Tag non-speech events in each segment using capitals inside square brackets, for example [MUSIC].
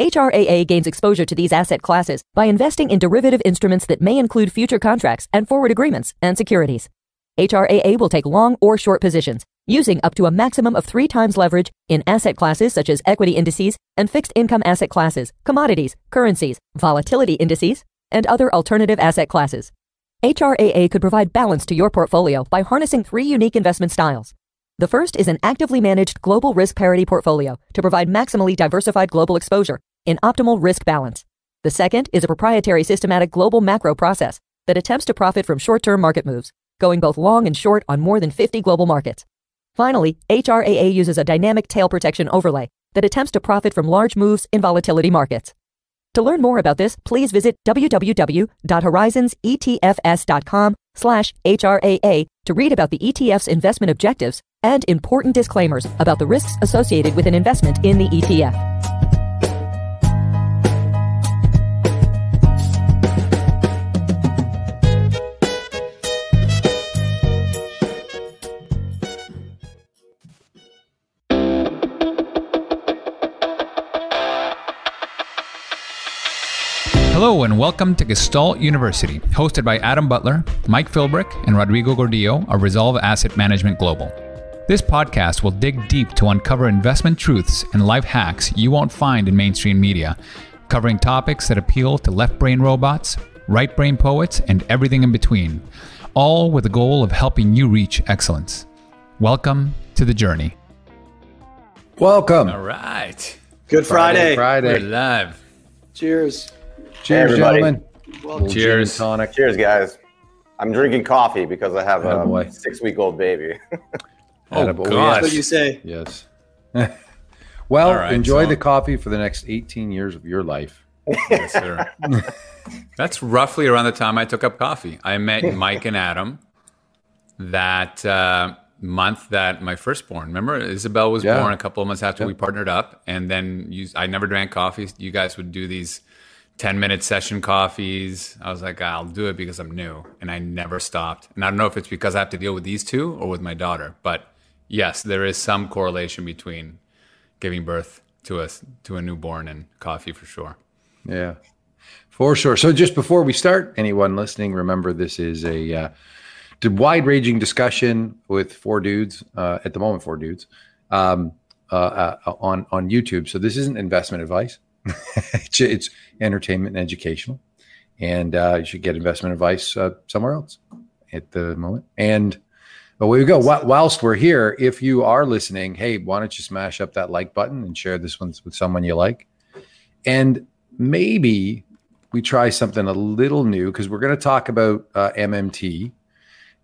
HRAA gains exposure to these asset classes by investing in derivative instruments that may include future contracts and forward agreements and securities. HRAA will take long or short positions, using up to a maximum of three times leverage in asset classes such as equity indices and fixed income asset classes, commodities, currencies, volatility indices, and other alternative asset classes. HRAA could provide balance to your portfolio by harnessing three unique investment styles. The first is an actively managed global risk parity portfolio to provide maximally diversified global exposure in optimal risk balance. The second is a proprietary systematic global macro process that attempts to profit from short-term market moves, going both long and short on more than 50 global markets. Finally, HRAA uses a dynamic tail protection overlay that attempts to profit from large moves in volatility markets. To learn more about this, please visit www.horizonsetfs.com slash HRAA to read about the ETF's investment objectives and important disclaimers about the risks associated with an investment in the ETF. Hello and welcome to Gestalt University, hosted by Adam Butler, Mike Philbrick, and Rodrigo Gordillo of Resolve Asset Management Global. This podcast will dig deep to uncover investment truths and life hacks you won't find in mainstream media, covering topics that appeal to left brain robots, right brain poets, and everything in between, all with the goal of helping you reach excellence. Welcome to the journey. Welcome. All right. Good Friday. Friday. We're live. Cheers. Cheers, everybody. gentlemen. Welcome. Little Cheers. Tonic. Cheers, guys. I'm drinking coffee because I have Attaboy. a six-week-old baby. [LAUGHS] Oh, Attaboy. gosh. That's what you say. Yes. [LAUGHS] well, All right, enjoy so- the coffee for the next 18 years of your life. Yes, sir. [LAUGHS] That's roughly around the time I took up coffee. I met Mike and Adam that uh, month that my firstborn. Remember, Isabel was Yeah. born a couple of months after Yep. we partnered up, and then you, I never drank coffee. You guys would do these ten-minute session coffees. I was like, I'll do it because I'm new, and I never stopped. And I don't know if it's because I have to deal with these two or with my daughter, but yes, there is some correlation between giving birth to a to a newborn and coffee for sure. Yeah, for sure. So, just before we start, anyone listening, remember this is a uh, wide ranging discussion with four dudes, uh, at the moment, four dudes, um, uh, uh, on, on YouTube. So, this isn't investment advice, [LAUGHS] it's, it's entertainment and educational. And uh, you should get investment advice uh, somewhere else at the moment. And but we go. Wh- Whilst we're here, if you are listening, hey, why don't you smash up that like button and share this one with someone you like? And maybe we try something a little new because we're going to talk about uh, MMT.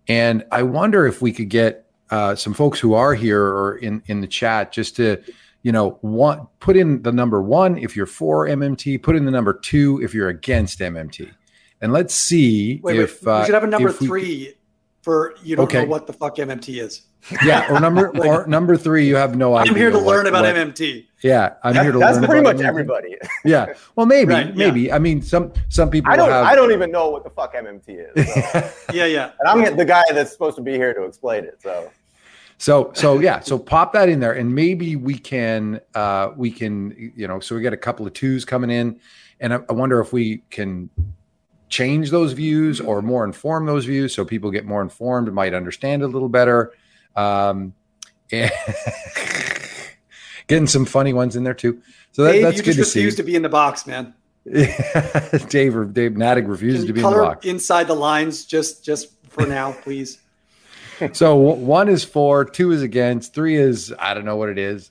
And I wonder if we could get uh, some folks who are here or in, in the chat just to, you know, one, put in the number one if you're for MMT, put in the number two if you're against MMT. And let's see Wait, if wait. uh, we should have a number if we- three for you don't Okay. know what the fuck MMT is. yeah, or number [LAUGHS] or number three, you have no idea. I'm here to what- learn about what- MMT. Yeah, I'm here to That's learn. That's pretty about much MMT. everybody. [LAUGHS] Yeah, well, maybe, Right, yeah. maybe. I mean, some some people I don't. have. I don't even know what the fuck MMT is, so. [LAUGHS] Yeah, yeah. and I'm the guy that's supposed to be here to explain it. So So so yeah, so pop that in there, and maybe we can uh we can you know so we got a couple of twos coming in, and I, I wonder if we can change those views or more inform those views so people get more informed and might understand a little better. Um, and [LAUGHS] getting some funny ones in there too. So that, Dave, that's you good just to see. refuse to be in the box, man. [LAUGHS] Dave Dave Nadig refuses to be in the box. inside the lines just just for now, please? So one is for, two is against, three is I don't know what it is,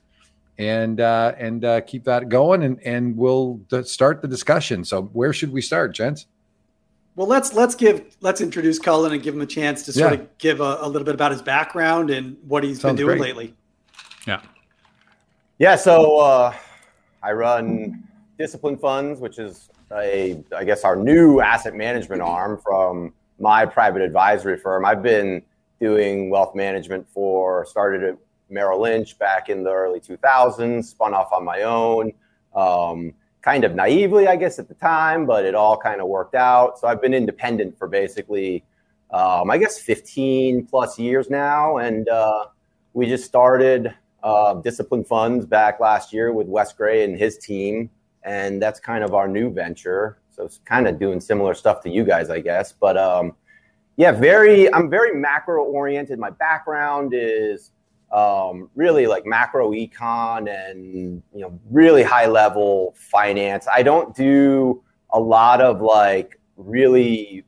and uh, and uh, keep that going, and and we'll d- start the discussion. So where should we start, gents? Well, let's let's give let's introduce Cullen and give him a chance to sort Yeah. of give a, a little bit about his background and what he's Sounds been doing great. lately. Yeah. yeah, so uh, I run Disciplined Funds, which is a, I guess, our new asset management arm from my private advisory firm. I've been doing wealth management for started at Merrill Lynch back in the early 2000s, spun off on my own, um, kind of naively, I guess, at the time, but it all kind of worked out. So I've been independent for basically, um, I guess, 15 plus years now, and uh, we just started uh, Disciplined Funds back last year with Wes Gray and his team, and that's kind of our new venture. So it's kind of doing similar stuff to you guys, I guess. But um, yeah, very. I'm very macro oriented. My background is um, really like macro econ and you know really high level finance. I don't do a lot of like really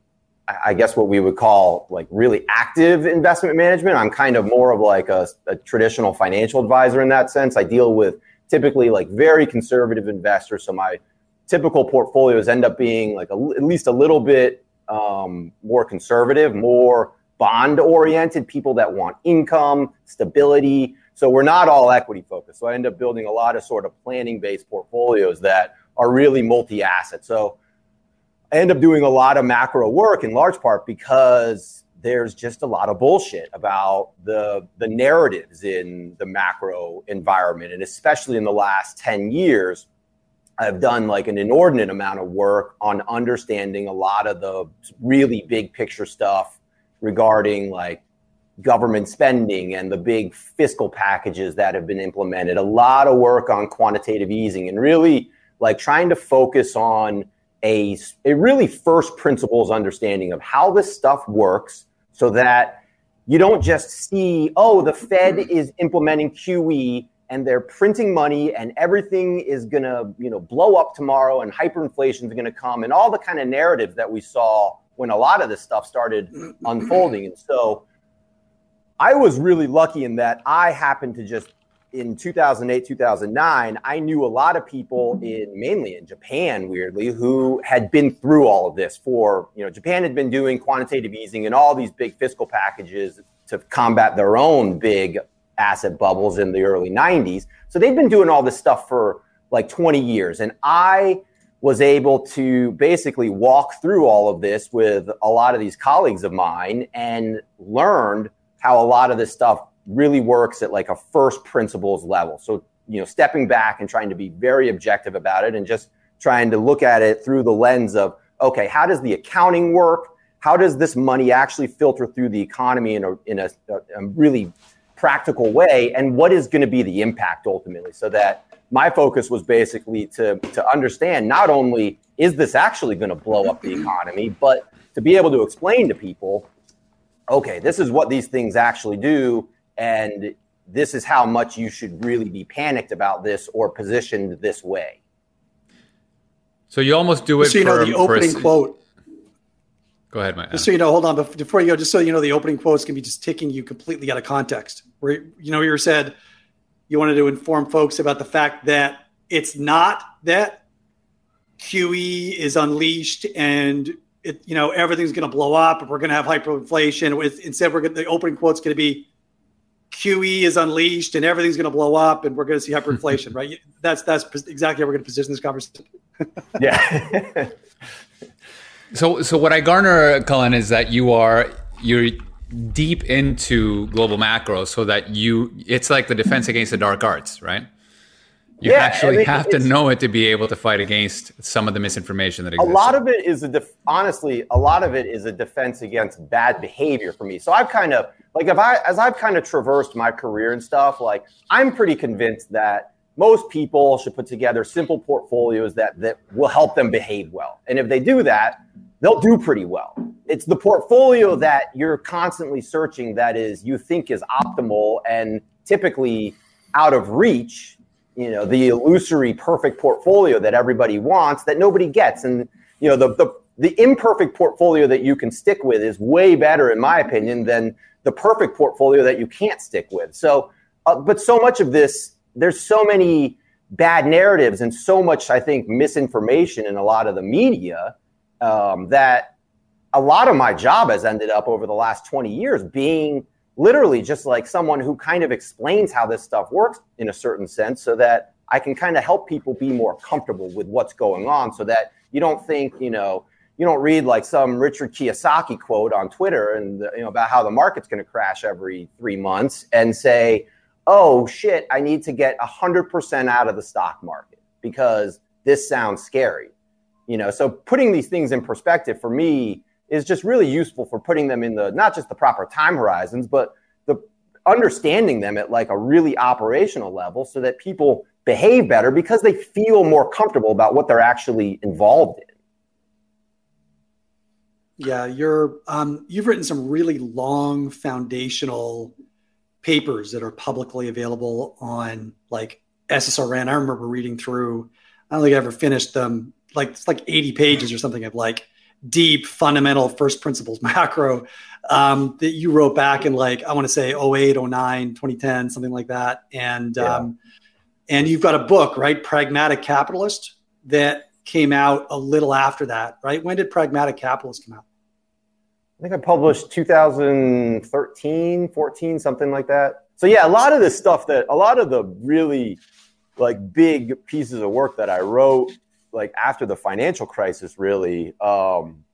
I guess what we would call like really active investment management. I'm kind of more of like a, a, traditional financial advisor in that sense. I deal with typically like very conservative investors. So my typical portfolios end up being like a, at least a little bit um, more conservative, more bond oriented, people that want income, stability. So we're not all equity focused. So I end up building a lot of sort of planning based portfolios that are really multi asset. So I end up doing a lot of macro work in large part because there's just a lot of bullshit about the the narratives in the macro environment and especially in the last 10 years I've done like an inordinate amount of work on understanding a lot of the really big picture stuff regarding like government spending and the big fiscal packages that have been implemented. A lot of work on quantitative easing and really like trying to focus on a, a really first principles understanding of how this stuff works so that you don't just see, oh, the Fed is implementing QE and they're printing money and everything is going to, you know, blow up tomorrow and hyperinflation is going to come and all the kind of narratives that we saw when a lot of this stuff started [CLEARS THROAT] unfolding. And so I was really lucky in that I happened to just in 2008 2009 i knew a lot of people in mainly in japan weirdly who had been through all of this for you know japan had been doing quantitative easing and all these big fiscal packages to combat their own big asset bubbles in the early 90s so they've been doing all this stuff for like 20 years and i was able to basically walk through all of this with a lot of these colleagues of mine and learned how a lot of this stuff really works at like a first principles level. So, you know, stepping back and trying to be very objective about it and just trying to look at it through the lens of, okay, how does the accounting work? How does this money actually filter through the economy in a, in a, a really practical way? And what is going to be the impact ultimately? So that my focus was basically to, to understand not only is this actually going to blow up the economy, but to be able to explain to people, okay, this is what these things actually do and this is how much you should really be panicked about this or positioned this way. So you almost do it. So you know the opening quote. Go ahead, Mike. Just so you know, hold on before you go. Just so you know, the opening quotes can be just taking you completely out of context. Where you know you said you wanted to inform folks about the fact that it's not that QE is unleashed and it, you know everything's going to blow up and we're going to have hyperinflation. With instead, we're gonna, the opening quote's going to be QE is unleashed and everything's going to blow up and we're going to see hyperinflation, right? [LAUGHS] That's that's exactly how we're going to position this conversation. [LAUGHS] yeah. [LAUGHS] so so what I garner, Cullen, is that you are you're deep into global macro, so that you it's like the defense against the dark arts, right? You yeah, actually I mean, have to know it to be able to fight against some of the misinformation that exists. A lot of it is a def- honestly, a lot of it is a defense against bad behavior for me. So I've kind of like if I as I've kind of traversed my career and stuff, like I'm pretty convinced that most people should put together simple portfolios that that will help them behave well. And if they do that, they'll do pretty well. It's the portfolio that you're constantly searching that is you think is optimal and typically out of reach you know the illusory perfect portfolio that everybody wants that nobody gets and you know the, the the imperfect portfolio that you can stick with is way better in my opinion than the perfect portfolio that you can't stick with so uh, but so much of this there's so many bad narratives and so much i think misinformation in a lot of the media um, that a lot of my job has ended up over the last 20 years being literally just like someone who kind of explains how this stuff works in a certain sense so that I can kind of help people be more comfortable with what's going on so that you don't think, you know, you don't read like some Richard Kiyosaki quote on Twitter and you know about how the market's going to crash every 3 months and say, "Oh shit, I need to get 100% out of the stock market because this sounds scary." You know, so putting these things in perspective for me is just really useful for putting them in the not just the proper time horizons, but the understanding them at like a really operational level so that people behave better because they feel more comfortable about what they're actually involved in. Yeah, you're um, you've written some really long foundational papers that are publicly available on like SSRN. I remember reading through. I don't think I ever finished them. Like it's like 80 pages or something of like deep fundamental first principles [LAUGHS] macro um, that you wrote back in like I want to say 08, 09, 2010, something like that. And yeah. um, and you've got a book, right? Pragmatic Capitalist that came out a little after that, right? When did Pragmatic Capitalist come out? I think I published 2013, 14, something like that. So yeah, a lot of this stuff that a lot of the really like big pieces of work that I wrote like after the financial crisis really um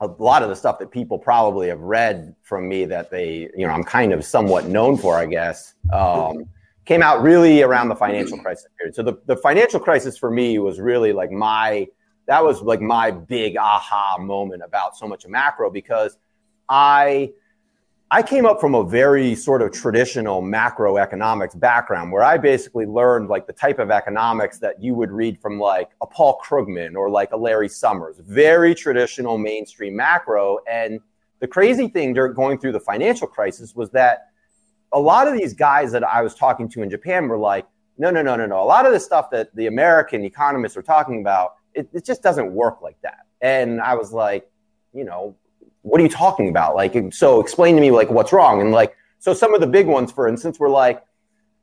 a lot of the stuff that people probably have read from me that they, you know, I'm kind of somewhat known for, I guess, um, came out really around the financial crisis period. So the, the financial crisis for me was really like my that was like my big aha moment about so much of macro because I I came up from a very sort of traditional macroeconomics background where I basically learned like the type of economics that you would read from like a Paul Krugman or like a Larry Summers, very traditional mainstream macro. And the crazy thing during going through the financial crisis was that a lot of these guys that I was talking to in Japan were like, no, no, no, no, no. A lot of the stuff that the American economists are talking about it, it just doesn't work like that. And I was like, you know, what are you talking about? Like, so explain to me like what's wrong. And like, so some of the big ones, for instance, were like,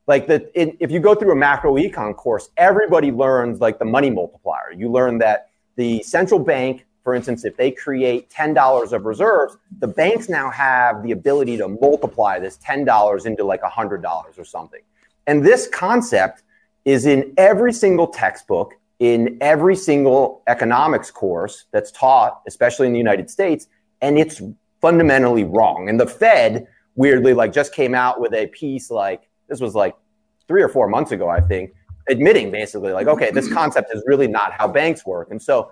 like that if you go through a macro econ course, everybody learns like the money multiplier. You learn that the central bank, for instance, if they create $10 of reserves, the banks now have the ability to multiply this $10 into like $100 or something. And this concept is in every single textbook in every single economics course that's taught, especially in the United States, and it's fundamentally wrong. And the Fed, weirdly, like just came out with a piece like this was like three or four months ago, I think, admitting basically like, okay, this concept is really not how banks work. And so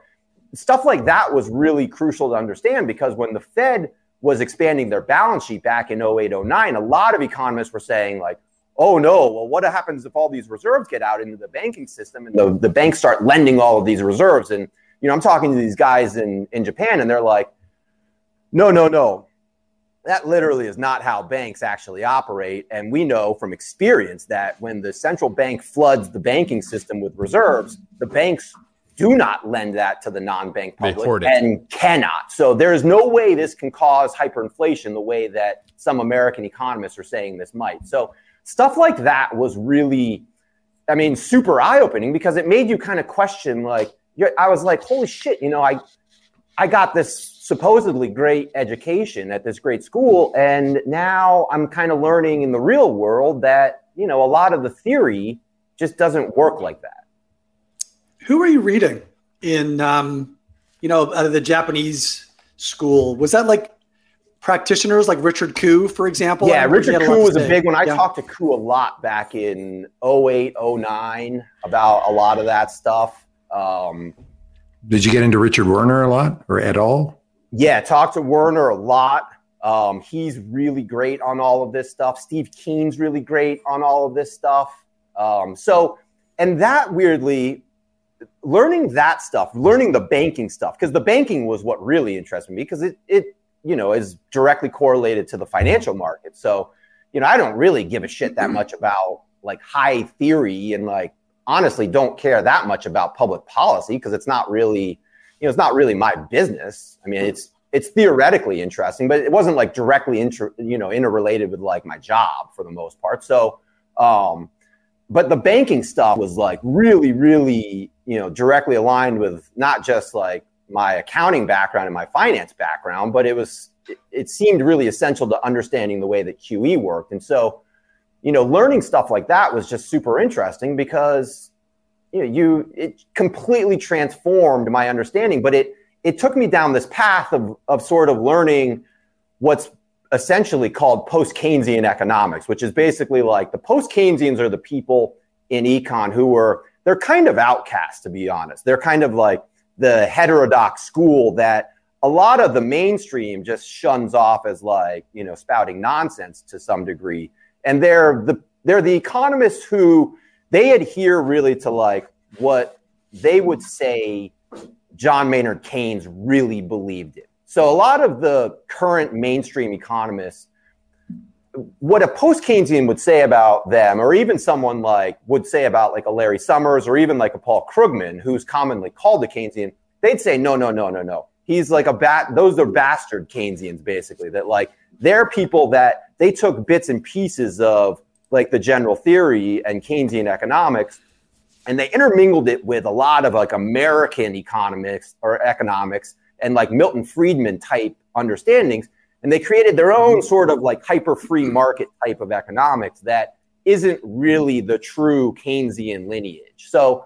stuff like that was really crucial to understand because when the Fed was expanding their balance sheet back in 08, 09, a lot of economists were saying like, oh no, well, what happens if all these reserves get out into the banking system and the, the banks start lending all of these reserves? And, you know, I'm talking to these guys in, in Japan and they're like, no, no, no. That literally is not how banks actually operate. And we know from experience that when the central bank floods the banking system with reserves, the banks do not lend that to the non-bank public and cannot. So there is no way this can cause hyperinflation the way that some American economists are saying this might. So stuff like that was really, I mean, super eye opening because it made you kind of question, like, I was like, holy shit, you know, I, I got this supposedly great education at this great school, and now I'm kind of learning in the real world that, you know, a lot of the theory just doesn't work like that. Who are you reading in, um, you know, out of the Japanese school? Was that like practitioners like Richard Koo, for example? Yeah, Richard Koo was a big one. I yeah. talked to Koo a lot back in 08, 09 about a lot of that stuff. Um, Did you get into Richard Werner a lot or at all? Yeah, talked to Werner a lot. Um, he's really great on all of this stuff. Steve Keen's really great on all of this stuff. Um, so, and that weirdly, learning that stuff, learning the banking stuff, because the banking was what really interested me because it, it you know, is directly correlated to the financial market. So, you know, I don't really give a shit that much about like high theory and like honestly don't care that much about public policy because it's not really, you know, it's not really my business. I mean, it's it's theoretically interesting, but it wasn't like directly inter, you know, interrelated with like my job for the most part. So, um, but the banking stuff was like really, really, you know, directly aligned with not just like my accounting background and my finance background, but it was it, seemed really essential to understanding the way that QE worked. And so you know, learning stuff like that was just super interesting because you know, you it completely transformed my understanding, but it it took me down this path of of sort of learning what's essentially called post Keynesian economics, which is basically like the post Keynesians are the people in econ who were they're kind of outcasts to be honest. They're kind of like the heterodox school that a lot of the mainstream just shuns off as like you know spouting nonsense to some degree and they're the they're the economists who they adhere really to like what they would say John Maynard Keynes really believed in. So a lot of the current mainstream economists, what a post Keynesian would say about them, or even someone like would say about like a Larry Summers or even like a Paul Krugman, who's commonly called a Keynesian, they'd say, no, no, no, no, no. He's like a bat. Those are bastard Keynesians, basically. That like they're people that they took bits and pieces of like the general theory and Keynesian economics, and they intermingled it with a lot of like American economics or economics and like Milton Friedman type understandings. And they created their own sort of like hyper free market type of economics that isn't really the true Keynesian lineage. So,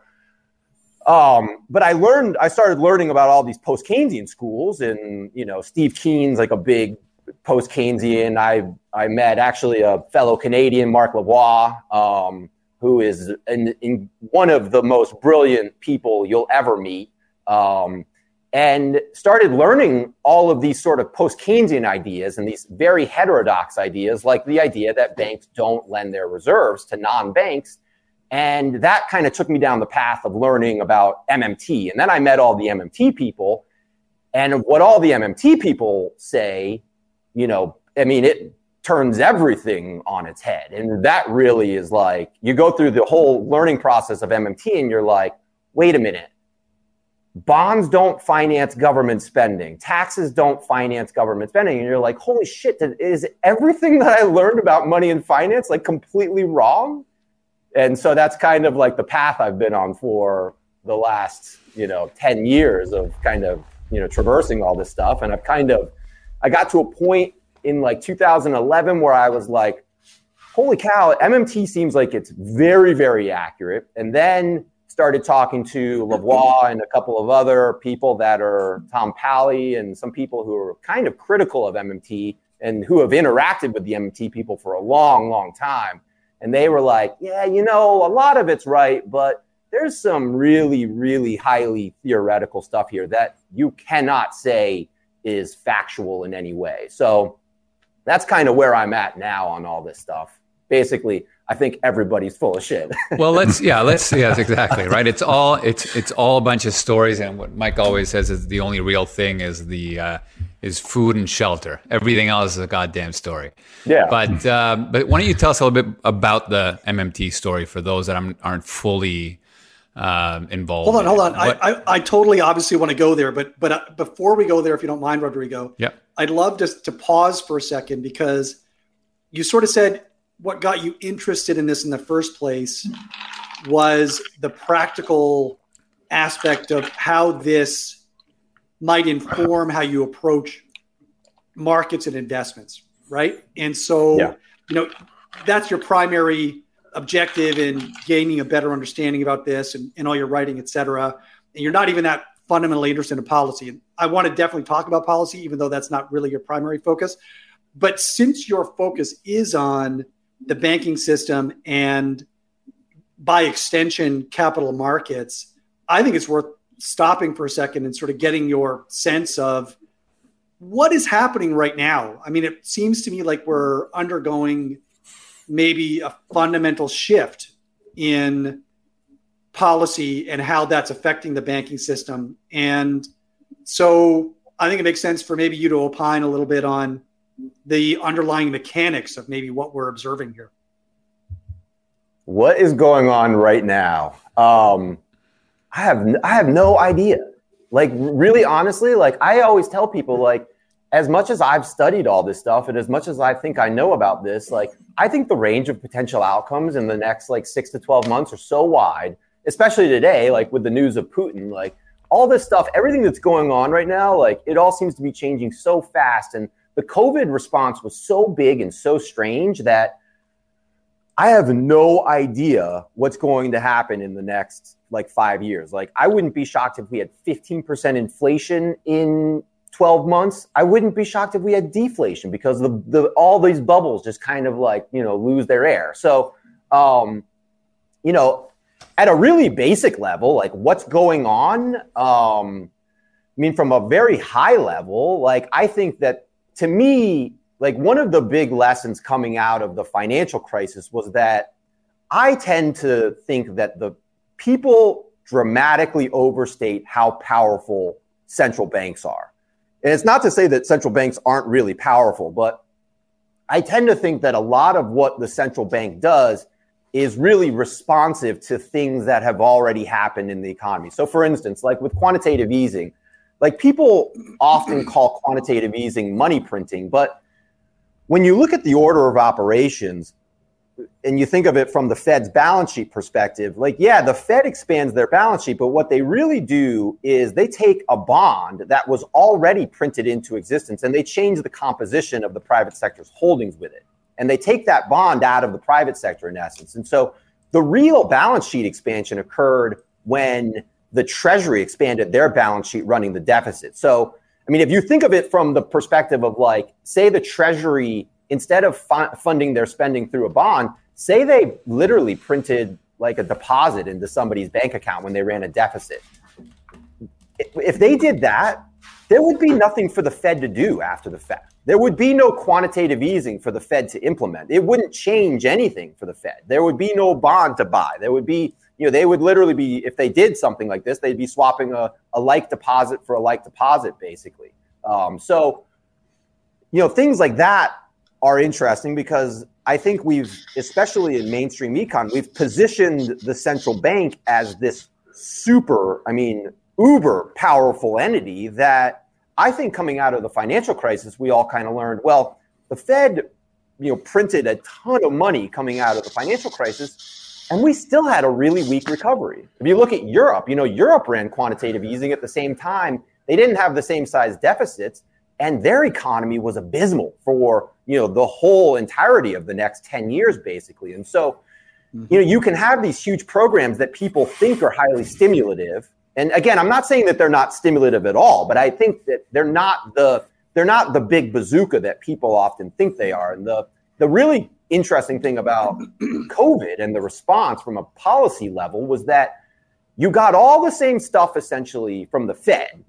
um, but I learned, I started learning about all these post Keynesian schools, and you know, Steve Keen's like a big post Keynesian. I I met actually a fellow Canadian, Marc Lavoie, um, who is in, in one of the most brilliant people you'll ever meet, um, and started learning all of these sort of post Keynesian ideas and these very heterodox ideas, like the idea that banks don't lend their reserves to non banks. And that kind of took me down the path of learning about MMT. And then I met all the MMT people. And what all the MMT people say you know, I mean, it turns everything on its head. And that really is like, you go through the whole learning process of MMT and you're like, wait a minute. Bonds don't finance government spending. Taxes don't finance government spending. And you're like, holy shit, is everything that I learned about money and finance like completely wrong? And so that's kind of like the path I've been on for the last, you know, 10 years of kind of, you know, traversing all this stuff. And I've kind of I got to a point in like 2011 where I was like, holy cow, MMT seems like it's very, very accurate. And then started talking to Lavoie and a couple of other people that are Tom Palley and some people who are kind of critical of MMT and who have interacted with the MMT people for a long, long time. And they were like, yeah, you know, a lot of it's right, but there's some really, really highly theoretical stuff here that you cannot say is factual in any way. So that's kind of where I'm at now on all this stuff. Basically, I think everybody's full of shit. well, let's [LAUGHS] yeah, let's yeah, that's exactly right. It's all it's it's all a bunch of stories, and what Mike always says is the only real thing is the uh, is food and shelter. Everything else is a goddamn story. Yeah. But uh, but why don't you tell us a little bit about the MMT story for those that aren't fully um, involved. Hold on, hold on. I, I, I, totally obviously want to go there, but but uh, before we go there, if you don't mind, Rodrigo, yeah, I'd love just to pause for a second because you sort of said what got you interested in this in the first place was the practical aspect of how this might inform how you approach markets and investments, right? And so, yeah. you know, that's your primary objective in gaining a better understanding about this and, and all your writing, et cetera. And you're not even that fundamentally interested in policy. And I want to definitely talk about policy, even though that's not really your primary focus. But since your focus is on the banking system and by extension, capital markets, I think it's worth stopping for a second and sort of getting your sense of what is happening right now. I mean, it seems to me like we're undergoing maybe a fundamental shift in policy and how that's affecting the banking system. And so I think it makes sense for maybe you to opine a little bit on the underlying mechanics of maybe what we're observing here. What is going on right now? Um, I have I have no idea. Like really honestly, like I always tell people like as much as I've studied all this stuff and as much as I think I know about this, like I think the range of potential outcomes in the next like six to 12 months are so wide, especially today, like with the news of Putin, like all this stuff, everything that's going on right now, like it all seems to be changing so fast. And the COVID response was so big and so strange that I have no idea what's going to happen in the next like five years. Like, I wouldn't be shocked if we had 15% inflation in 12 months. I wouldn't be shocked if we had deflation because the, the all these bubbles just kind of like, you know, lose their air. So, um, you know, at a really basic level, like what's going on, um, I mean, from a very high level, like I think that to me, like one of the big lessons coming out of the financial crisis was that I tend to think that the people dramatically overstate how powerful central banks are. And it's not to say that central banks aren't really powerful, but I tend to think that a lot of what the central bank does is really responsive to things that have already happened in the economy. So, for instance, like with quantitative easing, like people often call quantitative easing money printing, but when you look at the order of operations and you think of it from the Fed's balance sheet perspective, like, yeah, the Fed expands their balance sheet, but what they really do is they take a bond that was already printed into existence and they change the composition of the private sector's holdings with it. And they take that bond out of the private sector in essence. And so the real balance sheet expansion occurred when the Treasury expanded their balance sheet running the deficit. So I mean, if you think of it from the perspective of like, say the Treasury, instead of fu- funding their spending through a bond, say they literally printed like a deposit into somebody's bank account when they ran a deficit. If they did that, there would be nothing for the Fed to do after the fact. There would be no quantitative easing for the Fed to implement. It wouldn't change anything for the Fed. There would be no bond to buy. There would be you know, they would literally be, if they did something like this, they'd be swapping a, a like deposit for a like deposit, basically. Um, so, you know, things like that are interesting because I think we've, especially in mainstream econ, we've positioned the central bank as this super, I mean, uber powerful entity that I think coming out of the financial crisis, we all kind of learned, well, the Fed, you know, printed a ton of money coming out of the financial crisis and we still had a really weak recovery. If you look at Europe, you know, Europe ran quantitative easing at the same time. They didn't have the same size deficits, and their economy was abysmal for, you know, the whole entirety of the next 10 years, basically. And so, mm-hmm. you know, you can have these huge programs that people think are highly stimulative. And again, I'm not saying that they're not stimulative at all, but I think that they're not the they're not the big bazooka that people often think they are. And the the really interesting thing about [CLEARS THROAT] COVID and the response from a policy level was that you got all the same stuff essentially from the Fed,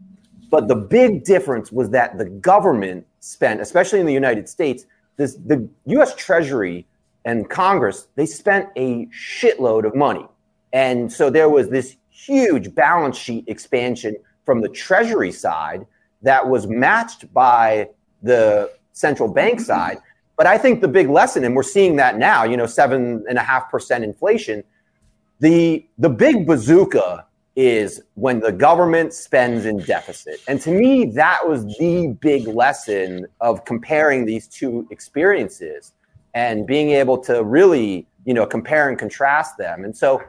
but the big difference was that the government spent, especially in the United States, this, the US Treasury and Congress, they spent a shitload of money. And so there was this huge balance sheet expansion from the Treasury side that was matched by the central bank side. But I think the big lesson, and we're seeing that now, you know, seven and a half percent inflation. The the big bazooka is when the government spends in deficit. And to me, that was the big lesson of comparing these two experiences and being able to really, you know, compare and contrast them. And so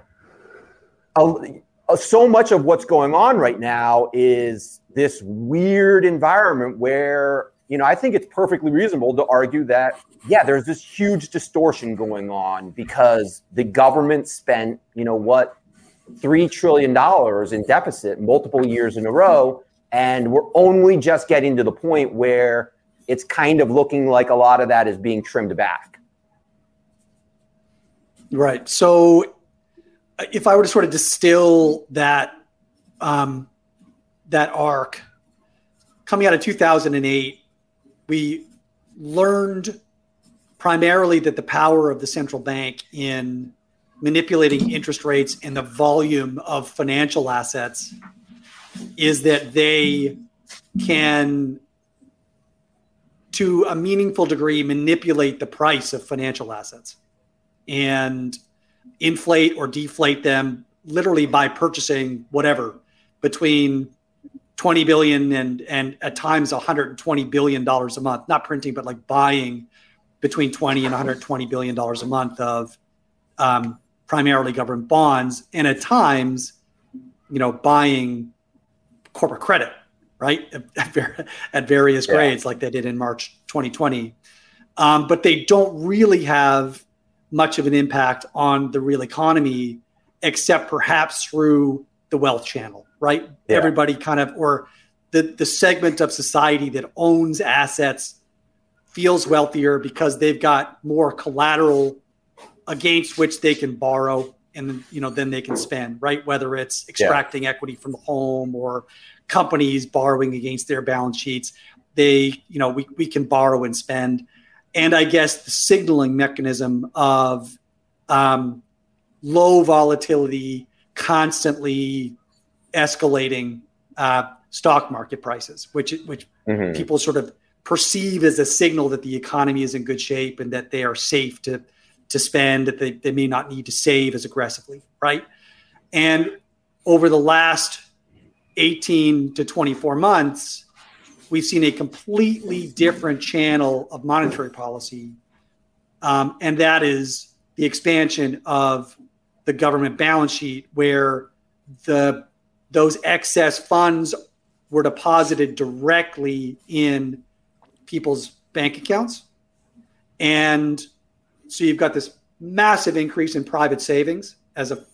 so much of what's going on right now is this weird environment where you know, I think it's perfectly reasonable to argue that, yeah, there's this huge distortion going on because the government spent, you know, what, $3 trillion in deficit multiple years in a row. And we're only just getting to the point where it's kind of looking like a lot of that is being trimmed back. Right. So if I were to sort of distill that, um, that arc coming out of 2008, we learned primarily that the power of the central bank in manipulating interest rates and the volume of financial assets is that they can to a meaningful degree manipulate the price of financial assets and inflate or deflate them literally by purchasing whatever between 20 billion and and at times 120 billion dollars a month not printing but like buying between 20 and 120 billion dollars a month of um, primarily government bonds and at times you know buying corporate credit right? At, at various yeah. grades like they did in march 2020 um, but they don't really have much of an impact on the real economy, except perhaps through the wealth channel, right? Yeah. Everybody kind of, or the, the segment of society that owns assets feels wealthier because they've got more collateral against which they can borrow and you know then they can spend right whether it's extracting yeah. equity from the home or companies borrowing against their balance sheets they you know we, we can borrow and spend and i guess the signaling mechanism of um, low volatility constantly escalating uh, stock market prices which which mm-hmm. people sort of perceive as a signal that the economy is in good shape and that they are safe to to spend that they, they may not need to save as aggressively, right? And over the last 18 to 24 months, we've seen a completely different channel of monetary policy. Um, and that is the expansion of the government balance sheet, where the those excess funds were deposited directly in people's bank accounts. And so you've got this massive increase in private savings as a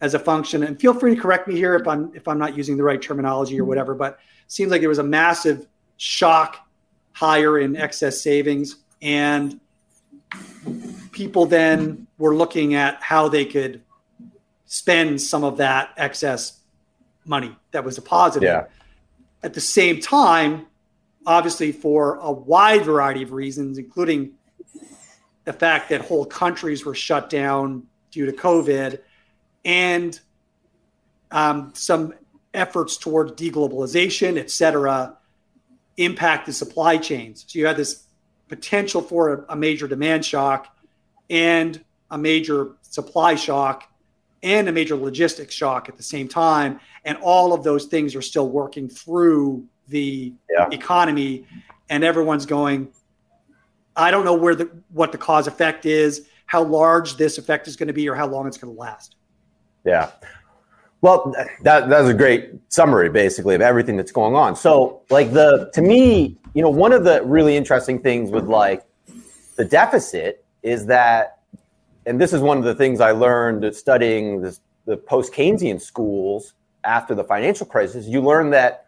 as a function. And feel free to correct me here if I'm if I'm not using the right terminology or whatever. But seems like there was a massive shock higher in excess savings, and people then were looking at how they could spend some of that excess money that was deposited. Yeah. At the same time, obviously for a wide variety of reasons, including the fact that whole countries were shut down due to COVID, and um, some efforts towards deglobalization, et cetera, impact the supply chains. So you had this potential for a, a major demand shock and a major supply shock and a major logistics shock at the same time. And all of those things are still working through the yeah. economy. And everyone's going, I don't know where the what the cause effect is, how large this effect is going to be, or how long it's going to last. Yeah. Well, that that's a great summary, basically, of everything that's going on. So, like the to me, you know, one of the really interesting things with like the deficit is that, and this is one of the things I learned studying this, the post Keynesian schools after the financial crisis. You learn that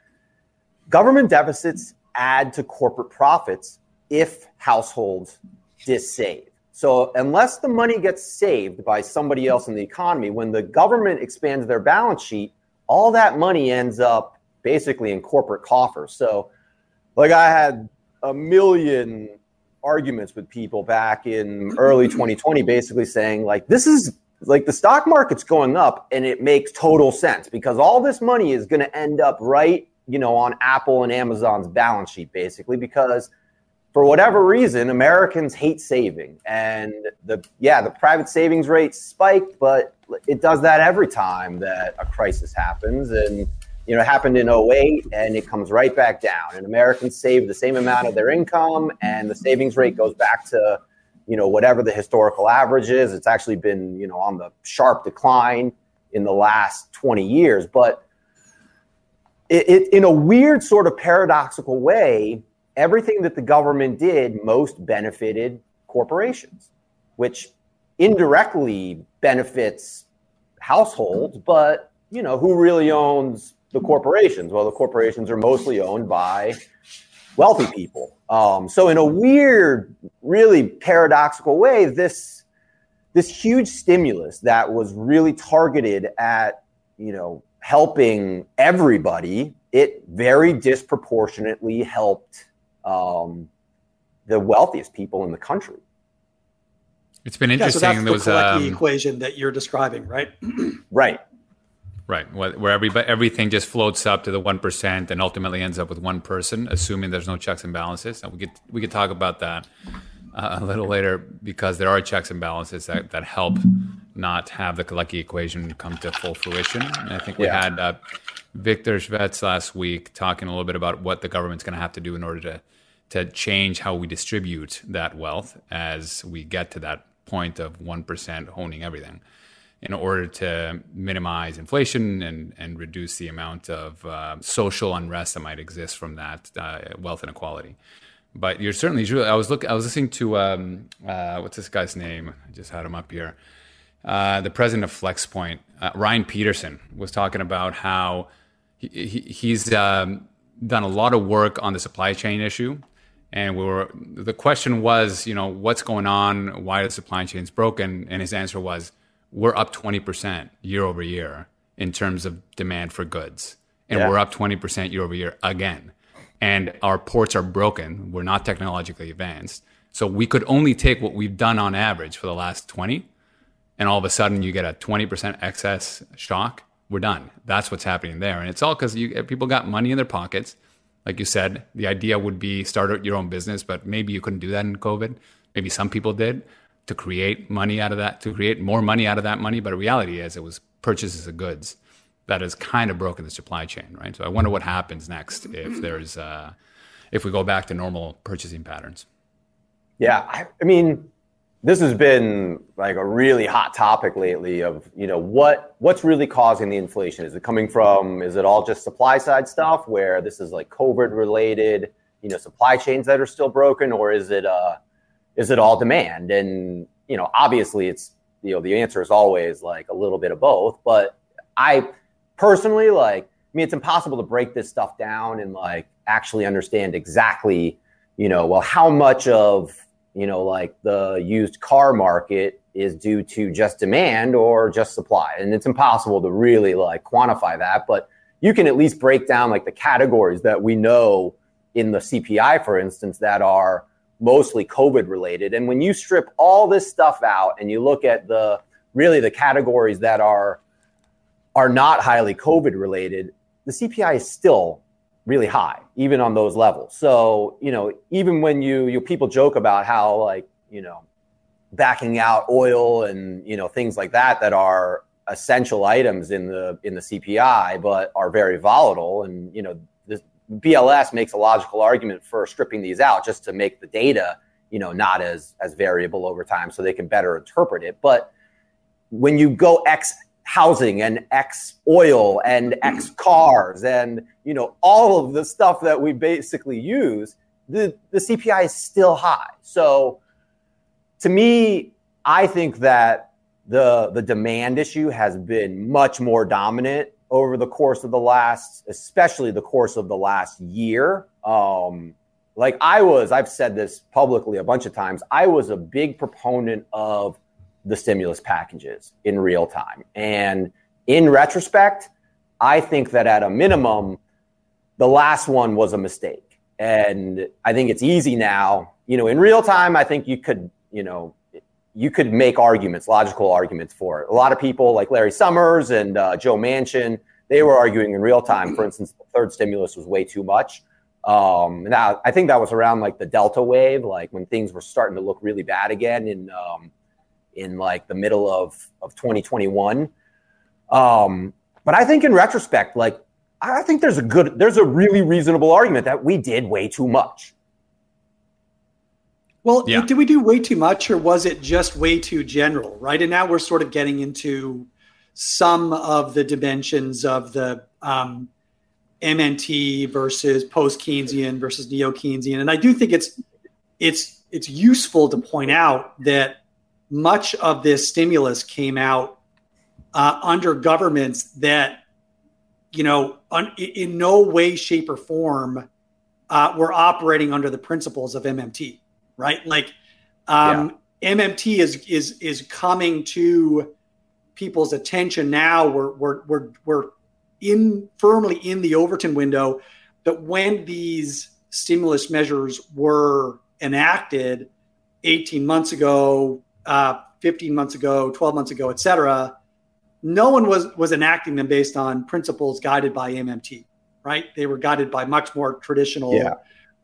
government deficits add to corporate profits if households dissave. So, unless the money gets saved by somebody else in the economy, when the government expands their balance sheet, all that money ends up basically in corporate coffers. So, like I had a million arguments with people back in early 2020 basically saying like this is like the stock market's going up and it makes total sense because all this money is going to end up right, you know, on Apple and Amazon's balance sheet basically because for whatever reason, Americans hate saving. And the yeah, the private savings rate spiked, but it does that every time that a crisis happens. And you know, it happened in 08 and it comes right back down. And Americans save the same amount of their income and the savings rate goes back to, you know, whatever the historical average is. It's actually been, you know, on the sharp decline in the last 20 years. But it, it in a weird sort of paradoxical way, everything that the government did most benefited corporations, which indirectly benefits households, but you know, who really owns the corporations? Well, the corporations are mostly owned by wealthy people. Um, so, in a weird, really paradoxical way, this this huge stimulus that was really targeted at you know helping everybody, it very disproportionately helped um, the wealthiest people in the country. It's been interesting. Yeah, so that's the was, um, equation that you're describing, right? [CLEARS THROAT] right. Right, where every, everything just floats up to the one percent and ultimately ends up with one person, assuming there's no checks and balances. And we could we could talk about that uh, a little later because there are checks and balances that, that help not have the Kalecki equation come to full fruition. And I think we yeah. had uh, Victor Shvets last week talking a little bit about what the government's going to have to do in order to to change how we distribute that wealth as we get to that point of 1% owning everything in order to minimize inflation and, and reduce the amount of uh, social unrest that might exist from that uh, wealth inequality. But you're certainly true. I was look. I was listening to um, uh, what's this guy's name? I just had him up here. Uh, the president of Flexport, uh, Ryan Petersen, was talking about how he, he, he's um, done a lot of work on the supply chain issue, and we were the question was, you know, what's going on? Why are the supply chains broken? And his answer was, we're up twenty percent year over year in terms of demand for goods, and yeah. we're up twenty percent year over year again and our ports are broken. We're not technologically advanced. So we could only take what we've done on average for the last 20, and all of a sudden you get a 20% excess shock. We're done. That's what's happening there. And it's all because people got money in their pockets. Like you said, the idea would be start your own business, but maybe you couldn't do that in COVID. Maybe some people did to create money out of that, to create more money out of that money. But the reality is it was purchases of goods that has kind of broken the supply chain, right? So I wonder what happens next if there's uh, if we go back to normal purchasing patterns. Yeah, I, I, mean, this has been like a really hot topic lately. Of you know what what's really causing the inflation? Is it coming from? Is it all just supply side stuff where this is like COVID related? You know, supply chains that are still broken, or is it uh, is it all demand? And you know, obviously, it's you know the answer is always like a little bit of both, but I personally, like, I mean, it's impossible to break this stuff down and like actually understand exactly, you know, well, how much of, you know, like the used car market is due to just demand or just supply. And it's impossible to really like quantify that, but you can at least break down like the categories that we know in the CPI, for instance, that are mostly COVID related. And when you strip all this stuff out and you look at the really the categories that are are not highly COVID related, the CPI is still really high, even on those levels. So, you know, even when you, you people joke about how like, you know, backing out oil and, you know, things like that that are essential items in the in the CPI, but are very volatile. And, you know, BLS makes a logical argument for stripping these out just to make the data, you know, not as as variable over time so they can better interpret it. But when you go X housing and X oil and X [CLEARS THROAT] cars and you know all of the stuff that we basically use, the, the CPI is still high. So to me, I think that the the demand issue has been much more dominant over the course of the last, especially the course of the last year. Um, like I was, I've said this publicly a bunch of times. I was a big proponent of the stimulus packages in real time. And in retrospect, I think that at a minimum, the last one was a mistake. And I think it's easy now. You know, in real time, I think you could, you know, you could make arguments, logical arguments for it. A lot of people, like Larry Summers and uh, Joe Manchin, they were arguing in real time. For instance, the third stimulus was way too much. Um, now, I think that was around like the Delta wave, like when things were starting to look really bad again in um, in like the middle of of 2021. Um, but I think in retrospect, like I think there's a good, there's a really reasonable argument that we did way too much. Well, yeah. did we do way too much, or was it just way too general? Right, and now we're sort of getting into some of the dimensions of the um, MMT versus post Keynesian versus neo Keynesian, and I do think it's it's it's useful to point out that much of this stimulus came out uh, under governments that, you know, un- in no way, shape, or form uh, were operating under the principles of MMT, right? Like, um, yeah. MMT is is is coming to people's attention now. We're we're we're we're in firmly in the Overton window, but when these stimulus measures were enacted 18 months ago, uh, 15 months ago, 12 months ago, et cetera, no one was was enacting them based on principles guided by MMT, right? They were guided by much more traditional yeah.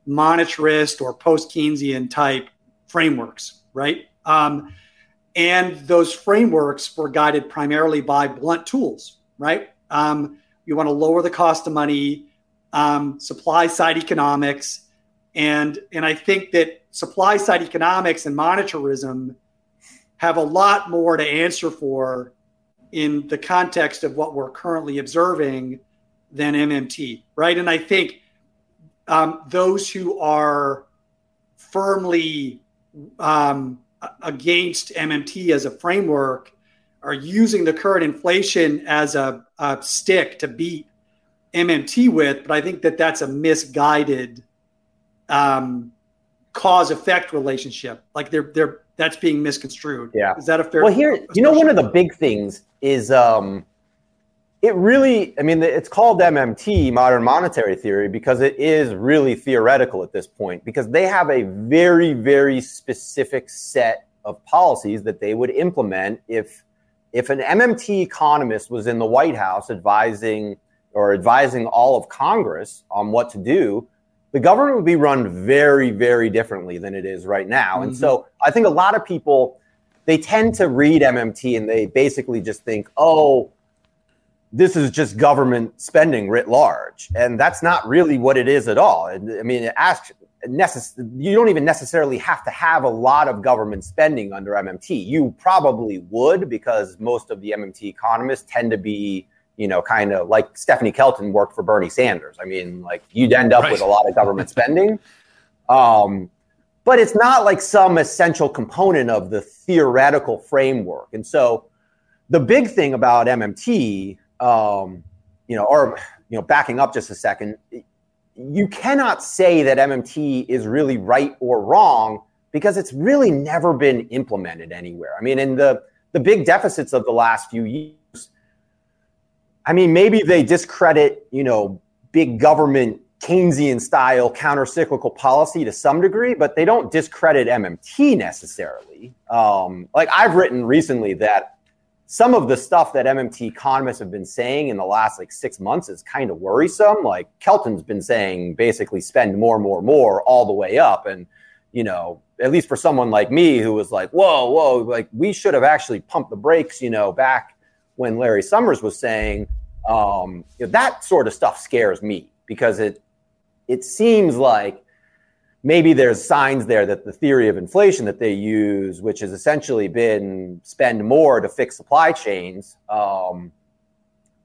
Monetarist or post Keynesian type frameworks, right? Um, and those frameworks were guided primarily by blunt tools, right? Um, you want to lower the cost of money, um, supply side economics, and and I think that supply side economics and monetarism have a lot more to answer for in the context of what we're currently observing than MMT, right? And I think um, those who are firmly um, against MMT as a framework are using the current inflation as a, a stick to beat MMT with, but I think that that's a misguided um, cause effect relationship. Like they're they're that's being misconstrued. Yeah, is that a fair? Well, here you know one of the big things is um, it really. I mean, it's called MMT, modern monetary theory, because it is really theoretical at this point. Because they have a very very specific set of policies that they would implement if if an MMT economist was in the White House advising or advising all of Congress on what to do, the government would be run very, very differently than it is right now. Mm-hmm. And so I think a lot of people they tend to read MMT and they basically just think, oh, this is just government spending writ large. And that's not really what it is at all. I mean, it asks necess- you don't even necessarily have to have a lot of government spending under MMT. You probably would because most of the MMT economists tend to be you know, kind of like Stephanie Kelton worked for Bernie Sanders. I mean, like you'd end up right. with a lot of government spending. [LAUGHS] Um, but it's not like some essential component of the theoretical framework. And so the big thing about MMT, um, you know, or, you know, backing up just a second, you cannot say that MMT is really right or wrong because it's really never been implemented anywhere. I mean, in the, the big deficits of the last few years, I mean, maybe they discredit, you know, big government Keynesian style counter-cyclical policy to some degree, but they don't discredit MMT necessarily. Um, like I've written recently that some of the stuff that MMT economists have been saying in the last like six months is kind of worrisome. Like Kelton's been saying, basically spend more, more, more all the way up, and you know, at least for someone like me who was like, whoa, whoa, like we should have actually pumped the brakes, you know, back when Larry Summers was saying um, you know, that sort of stuff scares me because it it seems like maybe there's signs there that the theory of inflation that they use, which has essentially been spend more to fix supply chains. Um,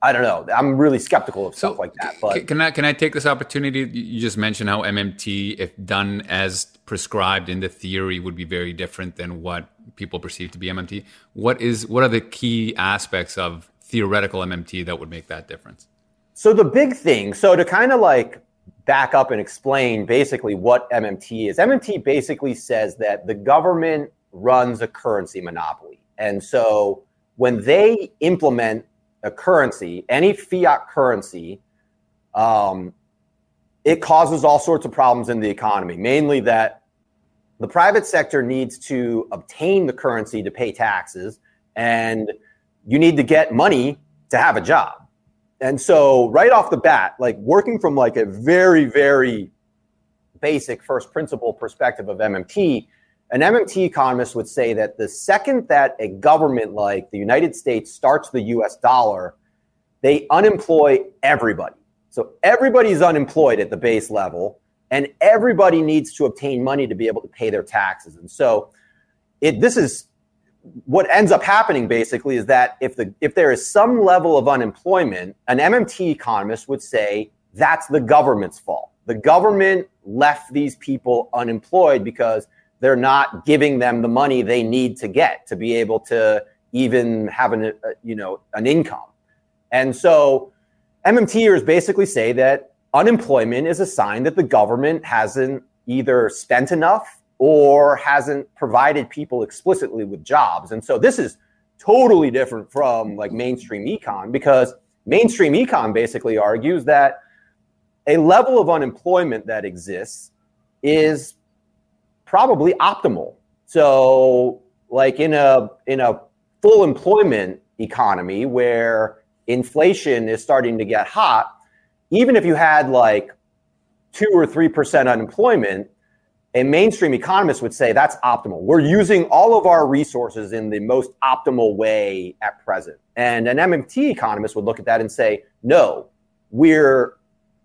I don't know. I'm really skeptical of stuff so, like that. But can I can I take this opportunity? You just mentioned how MMT, if done as prescribed in the theory, would be very different than what people perceive to be MMT. What is what are the key aspects of theoretical MMT that would make that difference? So the big thing, so to kind of like back up and explain basically what MMT is. MMT basically says that the government runs a currency monopoly. And so when they implement a currency, any fiat currency, um, it causes all sorts of problems in the economy, mainly that the private sector needs to obtain the currency to pay taxes. And you need to get money to have a job. And so right off the bat, like working from like a very, very basic first principle perspective of MMT, an MMT economist would say that the second that a government like the United States starts the US dollar, they unemploy everybody. So everybody's unemployed at the base level, and everybody needs to obtain money to be able to pay their taxes. And so it this is what ends up happening basically is that if the if there is some level of unemployment, an MMT economist would say that's the government's fault. The government left these people unemployed because they're not giving them the money they need to get to be able to even have an uh, you know an income. And so MMTers basically say that unemployment is a sign that the government hasn't either spent enough or hasn't provided people explicitly with jobs. And so this is totally different from like mainstream econ because mainstream econ basically argues that a level of unemployment that exists is probably optimal. So like in a in a full employment economy where inflation is starting to get hot, even if you had like 2 or 3% unemployment, a mainstream economist would say that's optimal. We're using all of our resources in the most optimal way at present. And an MMT economist would look at that and say, no, we're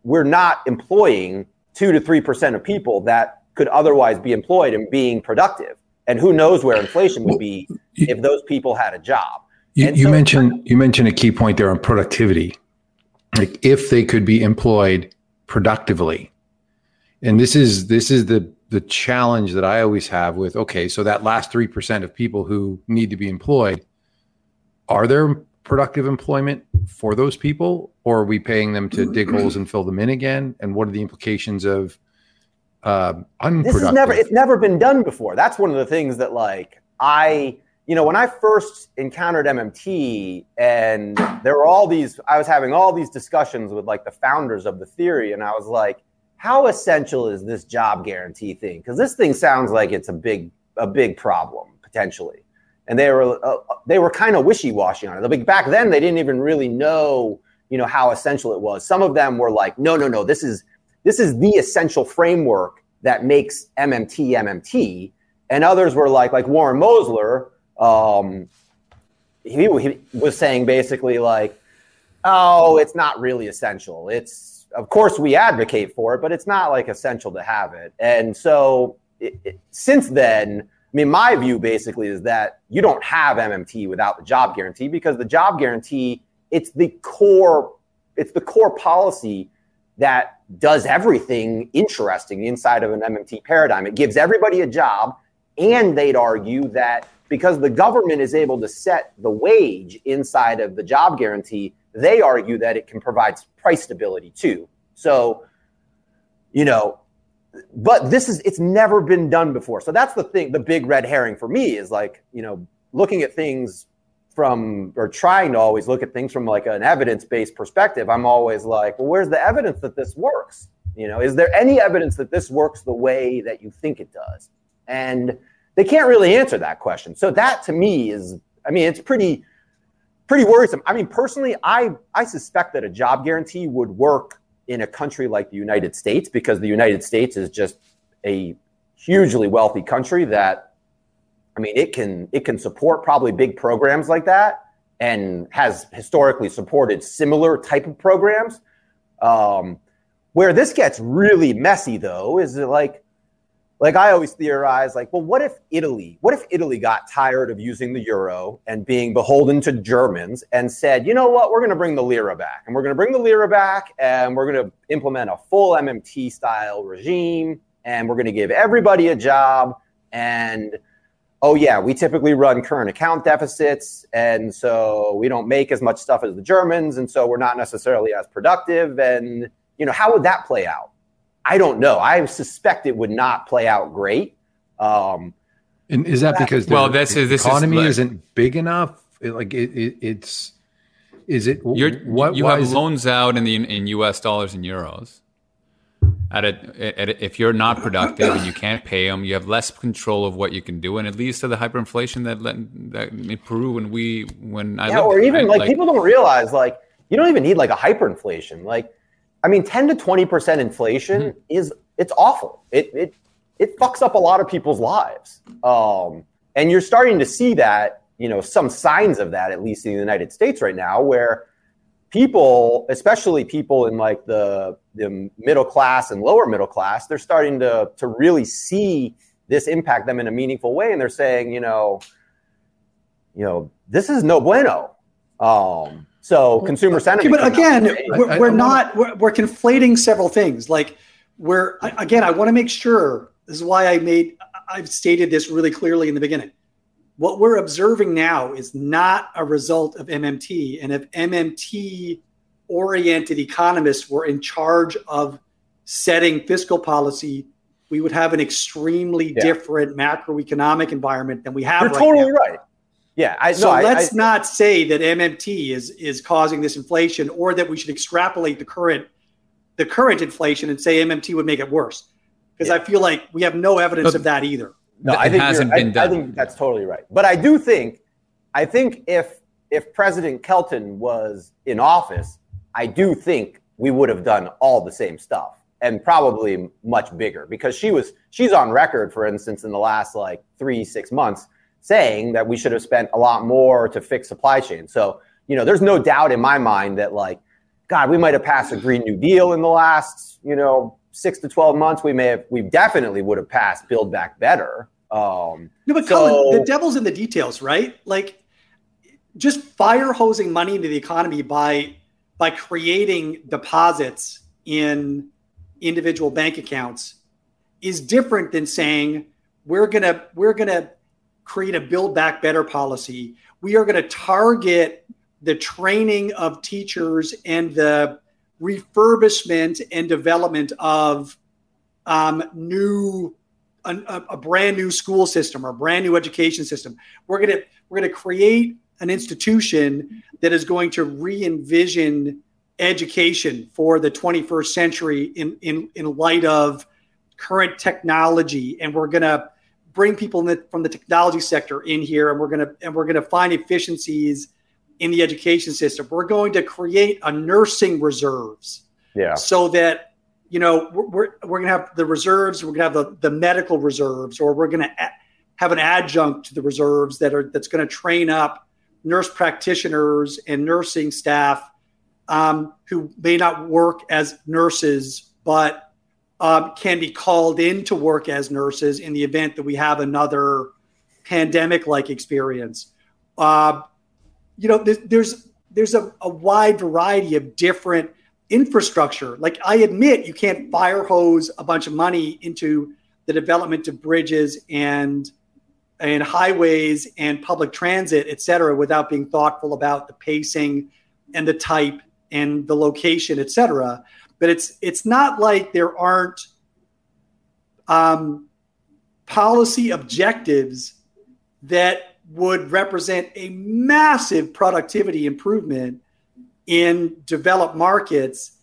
we're not employing two to three percent of people that could otherwise be employed and being productive. And who knows where inflation would be if those people had a job. You, you so, mentioned you mentioned a key point there on productivity. Like if they could be employed productively. And this is this is the the challenge that I always have with okay, so that last 3% of people who need to be employed, are there productive employment for those people? Or are we paying them to dig holes and fill them in again? And what are the implications of uh, unproductive this is never it's never been done before. That's one of the things that like i you know when i first encountered mmt and there were all these i was having all these discussions with like the founders of the theory. And i was like how essential is this job guarantee thing because this thing sounds like it's a big a big problem potentially and they were uh, they were kind of wishy-washy on it. Like back then, they didn't even really know, you know, how essential it was. Some of them were like, no, no, no, this is this is the essential framework that makes MMT MMT, and others were like, like Warren Mosler, um, he, he was saying basically like, oh, it's not really essential. It's of course we advocate for it, but it's not like essential to have it. And so it, it, since then I mean, my view basically is that you don't have MMT without the job guarantee because the job guarantee it's the core it's the core policy that does everything interesting inside of an MMT paradigm. It gives everybody a job, and they'd argue that because the government is able to set the wage inside of the job guarantee, they argue that it can provide price stability too. So, you know, but this is it's never been done before. So that's the thing, the big red herring for me is like, you know, looking at things from or trying to always look at things from like an evidence-based perspective. I'm always like, well, where's the evidence that this works? You know, is there any evidence that this works the way that you think it does? And they can't really answer that question. So that to me is, I mean, it's pretty, pretty worrisome. I mean, personally, I I suspect that a job guarantee would work in a country like the United States because the United States is just a hugely wealthy country that I mean it can it can support probably big programs like that and has historically supported similar type of programs. Um, where this gets really messy though is like like I always theorize, like, well, what if Italy, what if Italy got tired of using the euro and being beholden to Germans and said, you know what, we're going to bring the lira back and we're going to bring the lira back and we're going to implement a full MMT style regime and we're going to give everybody a job and oh yeah, we typically run current account deficits and so we don't make as much stuff as the Germans and so we're not necessarily as productive and you know, how would that play out? I don't know. I suspect it would not play out great. Um, and is that because well, this is this economy is like, not big enough? Like it, it, it's is it You're, what you have loans it? out in the in U.S. dollars and euros. At a, at a, if you're not productive and you can't pay them, you have less control of what you can do, and it leads to the hyperinflation that, that in Peru when we when I yeah, or even like, like people don't realize like you don't even need like a hyperinflation like I mean, 10 to 20% inflation mm-hmm. is it's awful. It it it fucks up a lot of people's lives. Um, and you're starting to see that, you know, some signs of that, at least in the United States right now, where people, especially people in like the the middle class and lower middle class, they're starting to to really see this impact them in a meaningful way. And they're saying, you know, you know, this is no bueno. Um, so consumer sentiment. Okay, but again, we're, I, I, we're I not we're, we're, conflating several things. Like we're again, I want to make sure this is why I made I've stated this really clearly in the beginning. What we're observing now is not a result of MMT, and if MMT oriented economists were in charge of setting fiscal policy, we would have an extremely yeah. different macroeconomic environment than we have. You're right totally now. right. Yeah, I, so no, let's I, not say that MMT is is causing this inflation, or that we should extrapolate the current the current inflation and say MMT would make it worse, because yeah. I feel like we have no evidence but, of that either. No, I think hasn't been I, done. I think that's totally right. But I do think, I think if if President Kelton was in office, I do think we would have done all the same stuff and probably much bigger because she was she's on record, for instance, in the last like three six months saying that we should have spent a lot more to fix supply chain. So, you know, there's no doubt in my mind that like, God, we might have passed a Green New Deal in the last, you know, six to 12 months. We may have, we definitely would have passed Build Back Better. Um, no, but so, Cullen, the devil's in the details, right? Like just fire hosing money into the economy by, by creating deposits in individual bank accounts is different than saying we're gonna we're gonna create a build back better policy. We are going to target the training of teachers and the refurbishment and development of um, new a, a, brand new school system or brand new education system. We're gonna we're gonna create an institution that is going to re-envision education for the 21st century in in in light of current technology, and we're gonna bring people the, from the technology sector in here, and we're gonna and we're gonna find efficiencies in the education system. We're going to create a nursing reserves, yeah, so that you know, we're, we're, going to have the reserves, we're going to have the, the medical reserves, or we're going to a- have an adjunct to the reserves that are that's going to train up nurse practitioners and nursing staff um, who may not work as nurses, but um, can be called in to work as nurses in the event that we have another pandemic-like experience. Uh, you know, there's there's, there's a, a wide variety of different infrastructure. Like I admit, you can't fire hose a bunch of money into the development of bridges and and highways and public transit, et cetera, without being thoughtful about the pacing and the type and the location, et cetera. But it's it's not like there aren't um, policy objectives that would represent a massive productivity improvement in developed markets.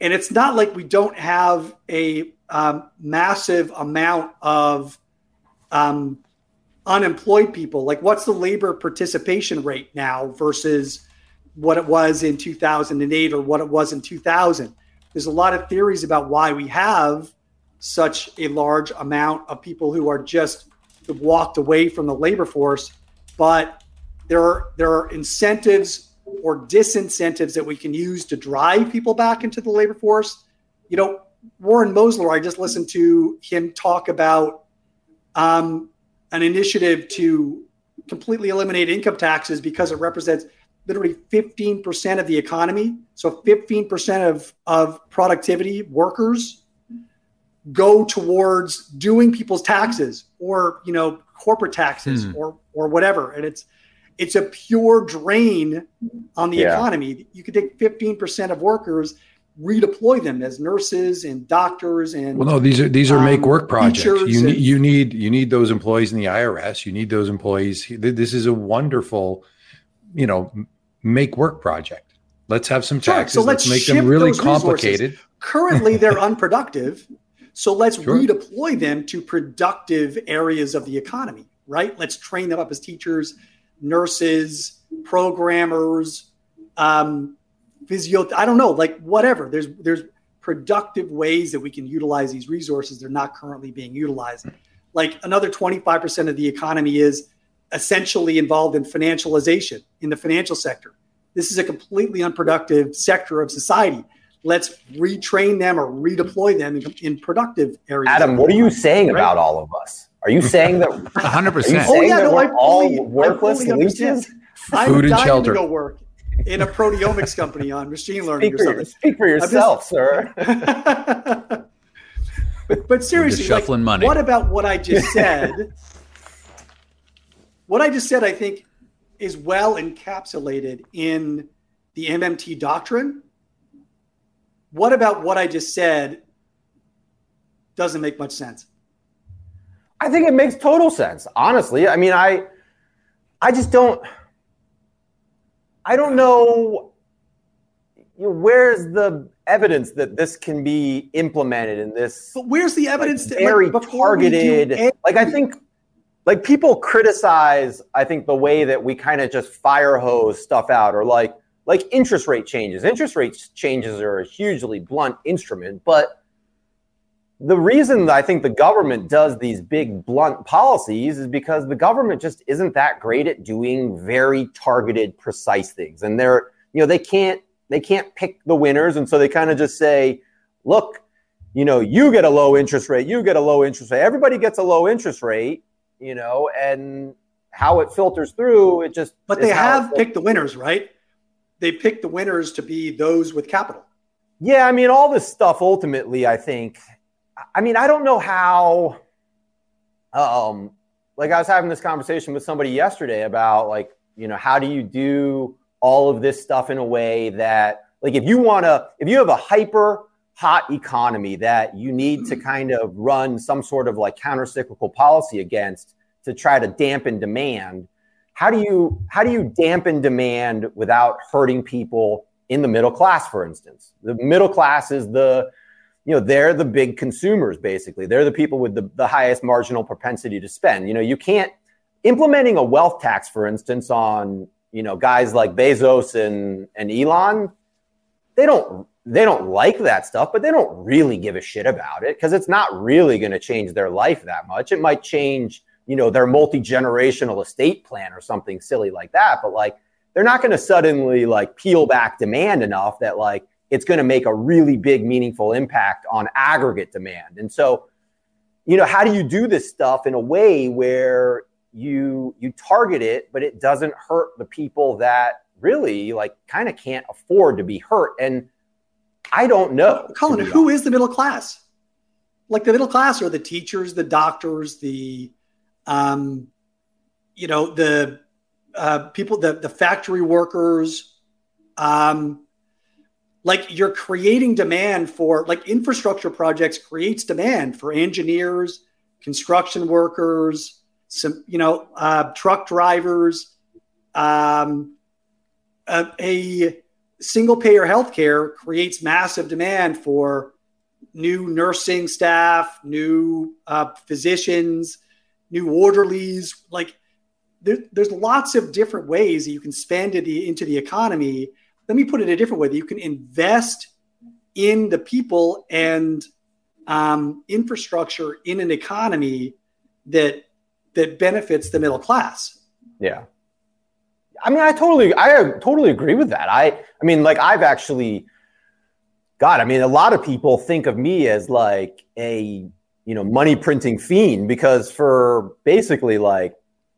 And it's not like we don't have a um, massive amount of um, unemployed people. Like, what's the labor participation rate now versus what it was in 2008 or what it was in 2000? There's a lot of theories about why we have such a large amount of people who are just walked away from the labor force, but there are there are incentives or disincentives that we can use to drive people back into the labor force. You know, Warren Mosler, I just listened to him talk about um, an initiative to completely eliminate income taxes because it represents literally 15% of the economy. So 15% of, of productivity workers go towards doing people's taxes or, you know, corporate taxes mm. or, or whatever. And it's, it's a pure drain on the yeah. economy. You could take 15% of workers, redeploy them as nurses and doctors and well no these are these are um, make work projects you need you need you need those employees in the irs you need those employees this is a wonderful you know make work project let's have some taxes sure. so let's, let's make them really complicated resources. currently they're [LAUGHS] unproductive so let's sure. redeploy them to productive areas of the economy right let's train them up as teachers nurses, programmers, um, physio. I don't know, like whatever. There's there's productive ways that we can utilize these resources. They're not currently being utilized. Like another 25% of the economy is essentially involved in financialization in the financial sector. This is a completely unproductive sector of society. Let's retrain them or redeploy them in, in productive areas. Adam, what are you saying right? about all of us? Are you saying that [LAUGHS] 100%? Oh, yeah, no, I fully, all worthless I leeches? I'm Food and shelter. to go work in a proteomics company on machine learning speak or something. For, speak for yourself, [LAUGHS] just, sir. but, but seriously, shuffling like, money. what about what I just said? [LAUGHS] what I just said, I think, is well encapsulated in the MMT doctrine. What about what I just said doesn't make much sense? I think it makes total sense. Honestly, I mean, I, I just don't. I don't know, you know. Where's the evidence that this can be implemented in this? But where's the evidence? Very like, targeted. Like I think, like people criticize. I think the way that we kind of just fire hose stuff out, or like like interest rate changes. Interest rate changes are a hugely blunt instrument, but the reason that I think the government does these big blunt policies is because the government just isn't that great at doing very targeted, precise things. And they're, you know, they can't they can't pick the winners. And so they kind of just say, look, you know, you get a low interest rate, you get a low interest rate, everybody gets a low interest rate, you know, and how it filters through, it just But they have picked the winners, right? They picked the winners to be those with capital. Yeah, I mean, all this stuff ultimately, I think, I mean, I don't know how. Um, like I was having this conversation with somebody yesterday about like, you know, how do you do all of this stuff in a way that, like, if you want to, if you have a hyper hot economy that you need to kind of run some sort of like counter cyclical policy against to try to dampen demand, how do you how do you dampen demand without hurting people in the middle class, for instance? The middle class is the you know they're the big consumers basically. They're the people with the, the highest marginal propensity to spend. You know you can't implementing a wealth tax for instance on you know guys like bezos and and elon they don't they don't like that stuff but they don't really give a shit about it because it's not really going to change their life that much. It might change you know their multi-generational estate plan or something silly like that but like they're not going to suddenly like peel back demand enough that like it's going to make a really big, meaningful impact on aggregate demand. And so, you know, how do you do this stuff in a way where you you target it, but it doesn't hurt the people that really like kind of can't afford to be hurt? And I don't know. Cullen, who is the middle class? Like the middle class are the teachers, the doctors, the um, you know, the uh, people, the the factory workers, um, like you're creating demand for like infrastructure projects creates demand for engineers construction workers some you know uh, truck drivers um, a, a single payer healthcare creates massive demand for new nursing staff new uh, physicians new orderlies like there, there's lots of different ways that you can spend it into the economy let me put it a different way that you can invest in the people and um, infrastructure in an economy that that benefits the middle class. Yeah. I mean, I totally, I totally agree with that. I, I mean, like I've actually, God, I mean, a lot of people think of me as like a, you know, money printing fiend because for basically like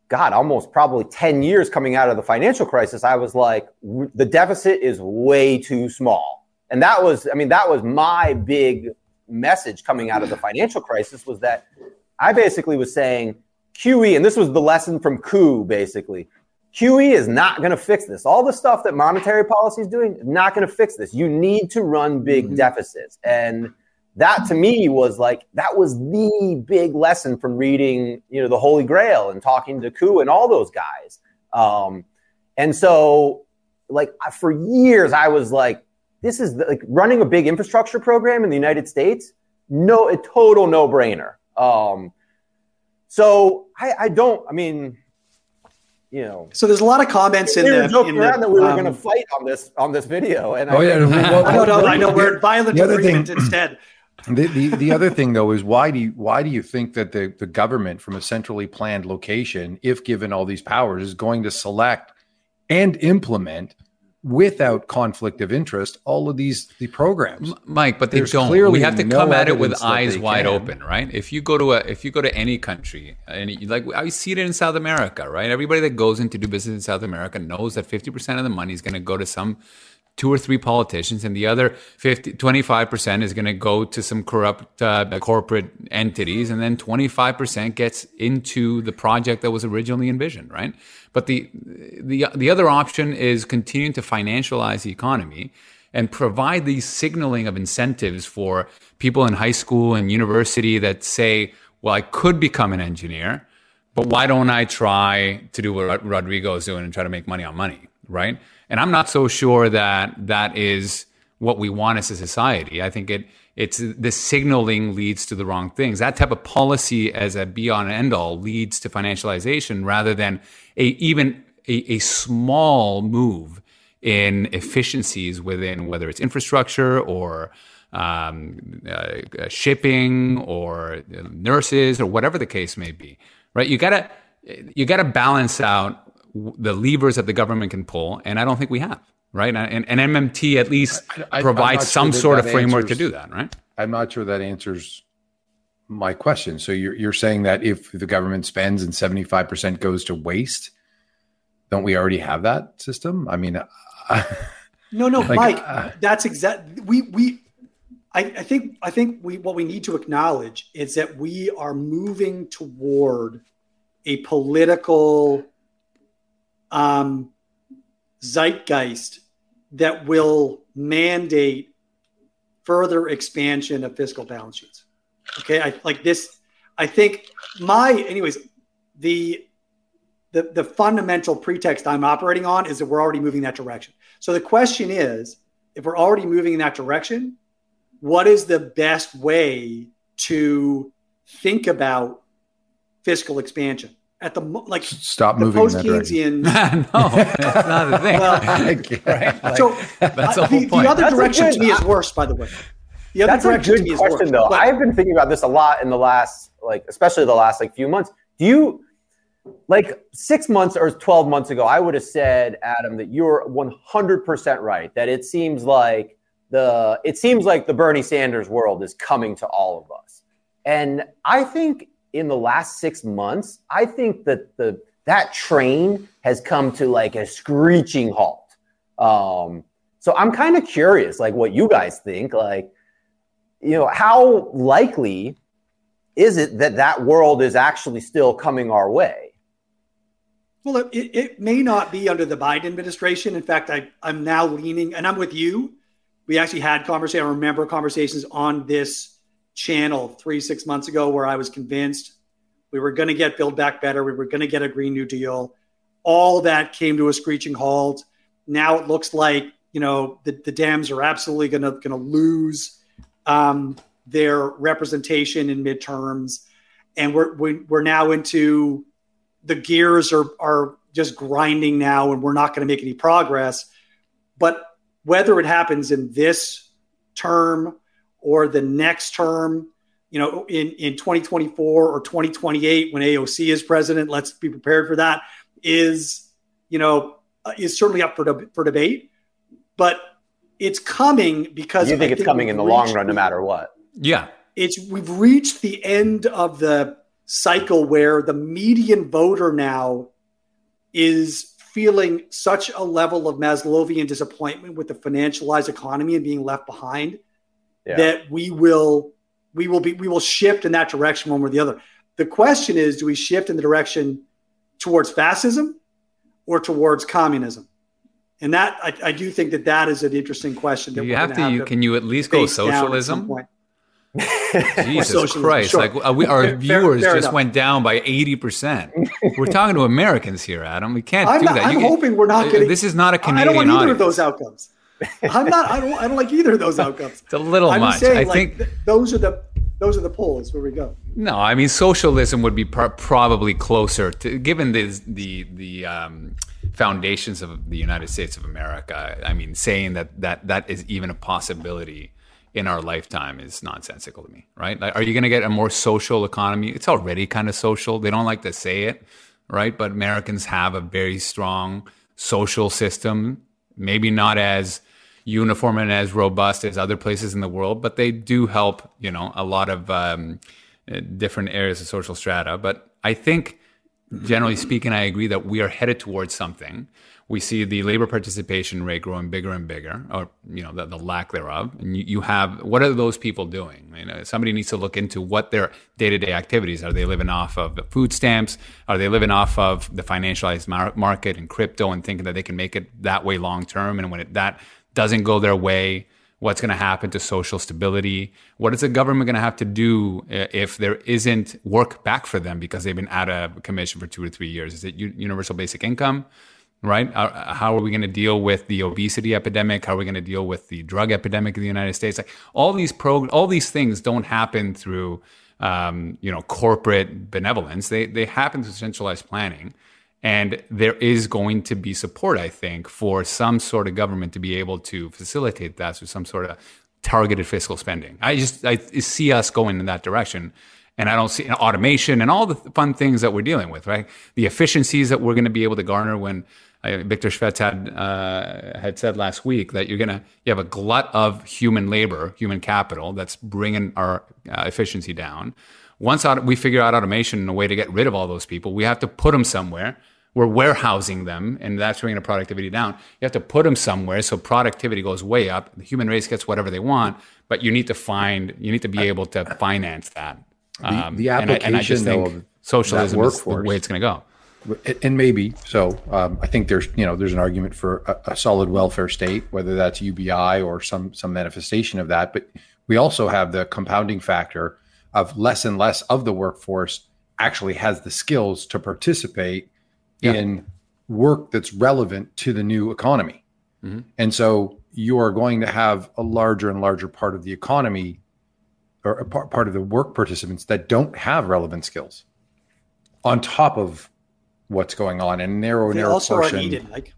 God, almost probably 10 years coming out of the financial crisis, I was like, the deficit is way too small. And that was, I mean, that was my big message coming out of the financial crisis was that I basically was saying QE, and this was the lesson from Koo basically. QE is not going to fix this. All the stuff that monetary policy is doing is not going to fix this. You need to run big mm-hmm. deficits. And that to me was like that was the big lesson from reading you know the holy grail and talking to Koo and all those guys um, and so like for years i was like this is like running a big infrastructure program in the united states no a total no brainer um, so I, I don't i mean you know. So there's a lot of comments in there. Joking in around the, that we were um, going to fight on this on this video, and oh I, yeah, [LAUGHS] well, I know, I know we're violent agreement thing, instead. The, the, the other thing though is why do you why do you think that the, the government from a centrally planned location, if given all these powers, is going to select and implement without conflict of interest all of these the programs? Mike but they There's don't. Clearly we have to no come at it with eyes wide can. open right? If you go to a if you go to any country and like i see it in south america right? Everybody that goes in to do business in south america knows that 50% of the money is going to go to some two or three politicians, and the other 50, 25% is going to go to some corrupt uh, corporate entities, and then 25% gets into the project that was originally envisioned, right? But the, the, the other option is continuing to financialize the economy and provide these signaling of incentives for people in high school and university that say, well, I could become an engineer, but why don't I try to do what Rodrigo is doing and try to make money on money, right? And I'm not so sure that that is what we want as a society. I think it it's the signaling leads to the wrong things. That type of policy as a be on end all leads to financialization rather than a even a, a small move in efficiencies within whether it's infrastructure or um, uh, shipping or nurses or whatever the case may be. Right? You gotta you gotta balance out the levers that the government can pull, and I don't think we have. Right, and, and MMT at least I, I, provides some sure sort of framework answers, to do that. Right. I'm not sure that answers my question. So you're you're saying that if the government spends and 75 percent goes to waste, don't we already have that system? I mean, no, no, [LAUGHS] like, Mike, uh, that's exact. We we I, I think I think we what we need to acknowledge is that we are moving toward a political um, zeitgeist that will mandate further expansion of fiscal balance sheets. Okay, I like this. I think my, anyways, the the the fundamental pretext I'm operating on is that we're already moving that direction. So the question is, if we're already moving in that direction, what is the best way to think about fiscal expansion? At the like, stop the moving post in Keynesian. [LAUGHS] no, that's not the thing. Well, [LAUGHS] right? Like, so that's the whole the, point. the other That's direction good- to me is worse, by the way. The other That's a direction to good me is question, worse. though. But- I've been thinking about this a lot in the last, like, especially the last like few months. Do you, like, six months or twelve months ago, I would have said, Adam, that you're one hundred percent right. That it seems like the it seems like the Bernie Sanders world is coming to all of us, and I think in the last six months, I think that the that train has come to like a screeching halt. Um, so I'm kind of curious, like, what you guys think, like you know, how likely is it that that world is actually still coming our way? Well, it, it may not be under the Biden administration. In fact, I, I'm now leaning, and I'm with you. We actually had conversation. I remember conversations on this channel three, six months ago where I was convinced we were going to get Build Back Better. We were going to get a Green New Deal. All that came to a screeching halt. Now it looks like you know the, the Dems are absolutely going to going to lose um, their representation in midterms, and we're we, we're now into the gears are are just grinding now, and we're not going to make any progress. But whether it happens in this term or the next term, you know, in in 2024 or 2028 when AOC is president, let's be prepared for that. Is you know uh, is certainly up for de- for debate, but it's coming because You think I it's coming in the long run, no matter what? yeah. it's we've reached the end of the cycle where the median voter now is feeling such a level of Maslowian disappointment with the financialized economy and being left behind Yeah. that we will we will be we will shift in that direction one way or the other. The question is, do we shift in the direction towards fascism or towards communism? And that I, I do think that that is an interesting question. That You have to. You, can you at least go face down at some socialism? [LAUGHS] Jesus socialism, Christ! sure. Like uh, we, our [LAUGHS] Fair- viewers fair just enough. went down by eighty percent. We're talking to Americans here, Adam. We can't I'm, do not, that. I'm You- hoping we're not uh, getting. This is not a Canadian I don't want either audience. of those outcomes. I'm not. I don't. I don't like either of those outcomes. It's a little I'm much. saying, I like, think th- those are the those are the polls where we go. No, I mean socialism would be pr- probably closer to, given the the the um, foundations of the United States of America. I mean, saying that that that is even a possibility in our lifetime is nonsensical to me, right? Like, are you going to get a more social economy? It's already kind of social. They don't like to say it, right? But Americans have a very strong social system, maybe not as uniform and as robust as other places in the world, but they do help, you know, a lot of um, different areas of social strata. But I think, generally speaking, I agree that we are headed towards something. We see the labor participation rate growing bigger and bigger, or you know, the, the lack thereof. And you, you have what are those people doing? You know, somebody needs to look into what their day-to-day activities are. They living off of the food stamps? Are they living off of the financialized mar- market and crypto and thinking that they can make it that way long term? And when it, that doesn't go their way, what's going to happen to social stability? What is the government going to have to do if there isn't work back for them because they've been out of commission for two or three years? Is it universal basic income? Right? Uh, How are we going to deal with the obesity epidemic? How are we going to deal with the drug epidemic in the United States? Like all these pro, all these things don't happen through, um, you know, corporate benevolence. They they happen through centralized planning. And there is going to be support, I think, for some sort of government to be able to facilitate that through some sort of targeted fiscal spending. I just I see us going in that direction. And I don't see automation and all the fun things that we're dealing with, right? The efficiencies that we're going to be able to garner when uh, Victor Shvets had uh, had said last week that you're gonna you have a glut of human labor, human capital that's bringing our uh, efficiency down. Once we figure out automation and a way to get rid of all those people, we have to put them somewhere we're warehousing them and that's bringing the productivity down. You have to put them somewhere so productivity goes way up. The human race gets whatever they want, but you need to find, you need to be able to finance that. Um, the, the, application, and I, and I just think socialism is the way it's going to go and maybe so. Um, I think there's you know there's an argument for a, a, solid welfare state, whether that's UBI or some some manifestation of that. But we also have the compounding factor of less and less of the workforce actually has the skills to participate yeah. in work that's relevant to the new economy, mm-hmm. and so you are going to have a larger and larger part of the economy or a part, part of the work participants that don't have relevant skills on top of what's going on and narrow they narrow also portion. Are needed, like.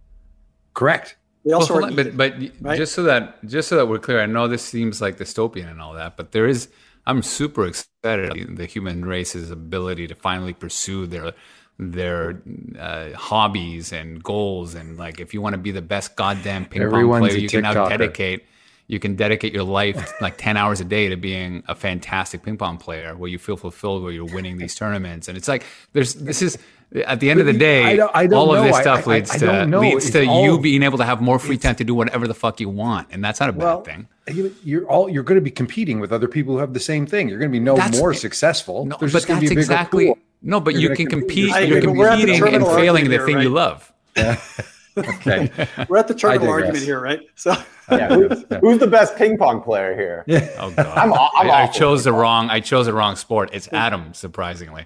Correct. They also well, but but right? just so that just so that we're clear, I know this seems like dystopian and all that, but there is. I'm super excited the human race's ability to finally pursue their their uh, hobbies and goals and like if you want to be the best goddamn ping pong player, you can now dedicate you can dedicate your life like 10 hours a day to being a fantastic ping pong player where you feel fulfilled where you're winning these tournaments and it's like there's this is at the end of the day, I don't, I don't all of this stuff I, leads to leads to all, you being able to have more free time to do whatever the fuck you want, and that's not a well, bad thing. You're all you're going to be competing with other people who have the same thing. You're going to be no more successful. No, There's but that's exactly pool. No. But you're you can compete. compete you're competing and failing the thing right? you love. Yeah. [LAUGHS] okay, we're at the terminal argument here, right? So. [LAUGHS] Yeah, who's, who's, the best ping pong player here? Yeah. Oh god, [LAUGHS] I'm, I'm I, I chose the wrong. I chose the wrong sport. It's Adam, surprisingly.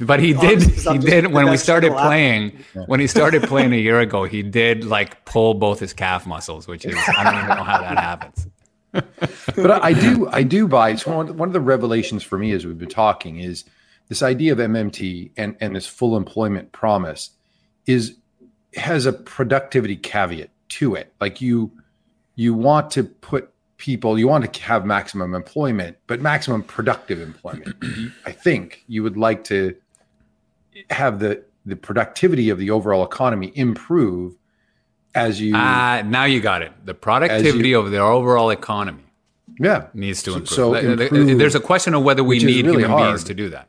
But he did. He did when we started playing. When he started playing a year ago, he did like pull both his calf muscles, which is I don't even know how that happens. [LAUGHS] but I, do. I do buy. So one, one of the revelations for me as we've been talking is this idea of MMT and and this full employment promise is has a productivity caveat to it. Like you you want to put people you want to have maximum employment but maximum productive employment [CLEARS THROAT] i think you would like to have the the productivity of the overall economy improve as you uh, now you got it the productivity you, of the overall economy yeah needs to improve. So, improve, there's a question of whether we need really human hard. beings to do that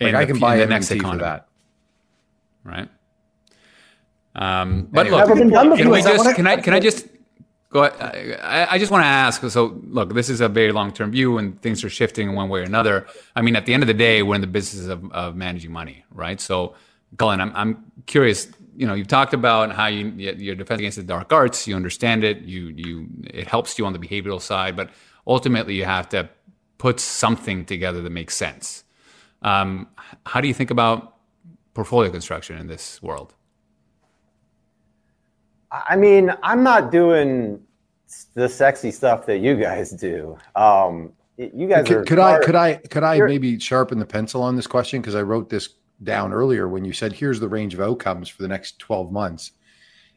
like I can buy the next economy for that right um, but look, can we just can I can I just Go ahead. I, I just want to ask. So, look, this is a very long term view, and things are shifting in one way or another. I mean, at the end of the day, we're in the business of, of managing money, right? So, Cullen, I'm, I'm curious. You know, you've talked about how you your defense against the dark arts. You understand it. You you it helps you on the behavioral side, but ultimately, you have to put something together that makes sense. Um, how do you think about portfolio construction in this world? I mean, I'm not doing the sexy stuff that you guys do. Um, you guys could, are. Could I? Could I? Could I maybe sharpen the pencil on this question because I wrote this down earlier when you said here's the range of outcomes for the next 12 months,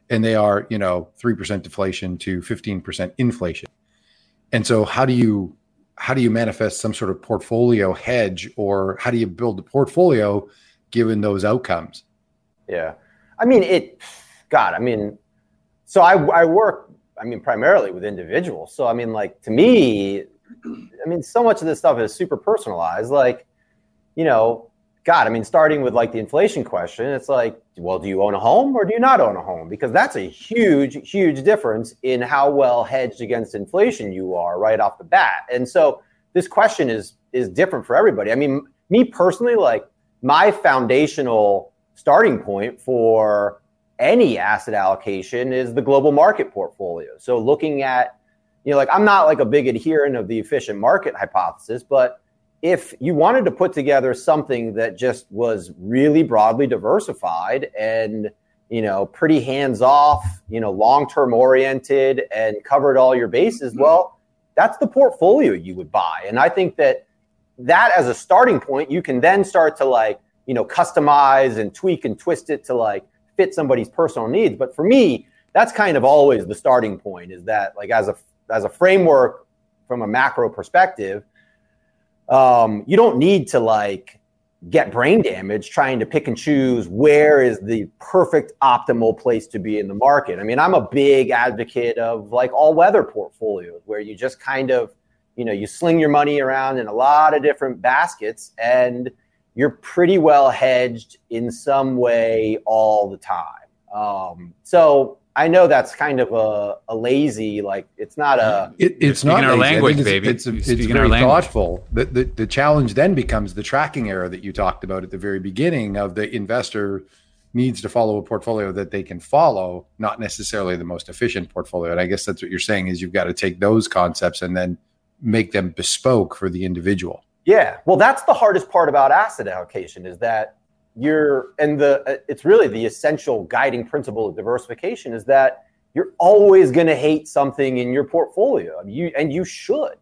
and they are you know three percent deflation to 15 percent inflation, and so how do you how do you manifest some sort of portfolio hedge or how do you build the portfolio given those outcomes? Yeah, I mean it. God, I mean so I, I work, I mean, primarily with individuals. So, I mean, like to me, I mean, so much of this stuff is super personalized. Like, you know, God, I mean, starting with like the inflation question, it's like, well, do you own a home or do you not own a home? Because that's a huge, huge difference in how well hedged against inflation you are right off the bat. And so this question is is different for everybody. I mean, me personally, like my foundational starting point for any asset allocation is the global market portfolio. So looking at, you know, like I'm not like a big adherent of the efficient market hypothesis, but if you wanted to put together something that just was really broadly diversified and you know pretty hands off you know long term oriented and covered all your bases mm-hmm. well that's the portfolio you would buy and i think that that as a starting point you can then start to like you know customize and tweak and twist it to like fit somebody's personal needs. But for me, that's kind of always the starting point is that like as a as a framework from a macro perspective, um, you don't need to like get brain damage trying to pick and choose where is the perfect optimal place to be in the market. I mean, I'm a big advocate of like all weather portfolios where you just kind of, you know, you sling your money around in a lot of different baskets and you're pretty well hedged in some way all the time. Um, so I know that's kind of a, a lazy, like it's not a. It, it's not our lazy. language, it's, baby. It's, You're it's, speaking very our language. thoughtful. The, the the challenge then becomes the tracking error that you talked about at the very beginning of the investor needs to follow a portfolio that they can follow, not necessarily the most efficient portfolio. And I guess that's what you're saying is you've got to take those concepts and then make them bespoke for the individual. Yeah, well, that's the hardest part about asset allocation is that you're, and the uh, it's really the essential guiding principle of diversification is that you're always going to hate something in your portfolio. You and you should,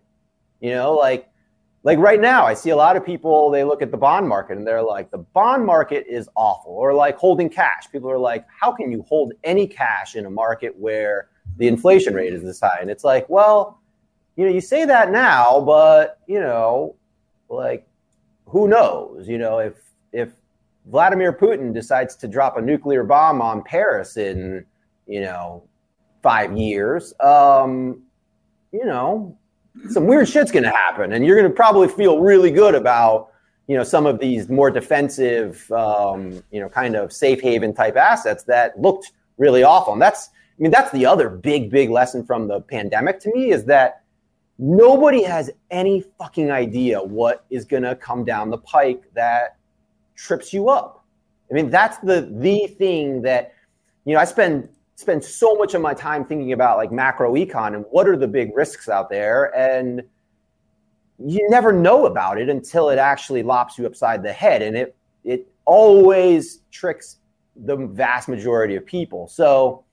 you know, like like right now, I see a lot of people. They look at the bond market and they're like, the bond market is awful, or like holding cash. People are like, how can you hold any cash in a market where the inflation rate is this high? And it's like, well, you know, you say that now, but you know like who knows you know if if vladimir putin decides to drop a nuclear bomb on paris in you know five years um you know some weird shit's gonna happen and you're gonna probably feel really good about you know some of these more defensive um you know kind of safe haven type assets that looked really awful. And that's i mean that's the other big big lesson from the pandemic to me is that nobody has any fucking idea what is going to come down the pike that trips you up. I mean, that's the the thing that you know. I spend spend so much of my time thinking about like macro econ and what are the big risks out there, and you never know about it until it actually lops you upside the head, and it it always tricks the vast majority of people. So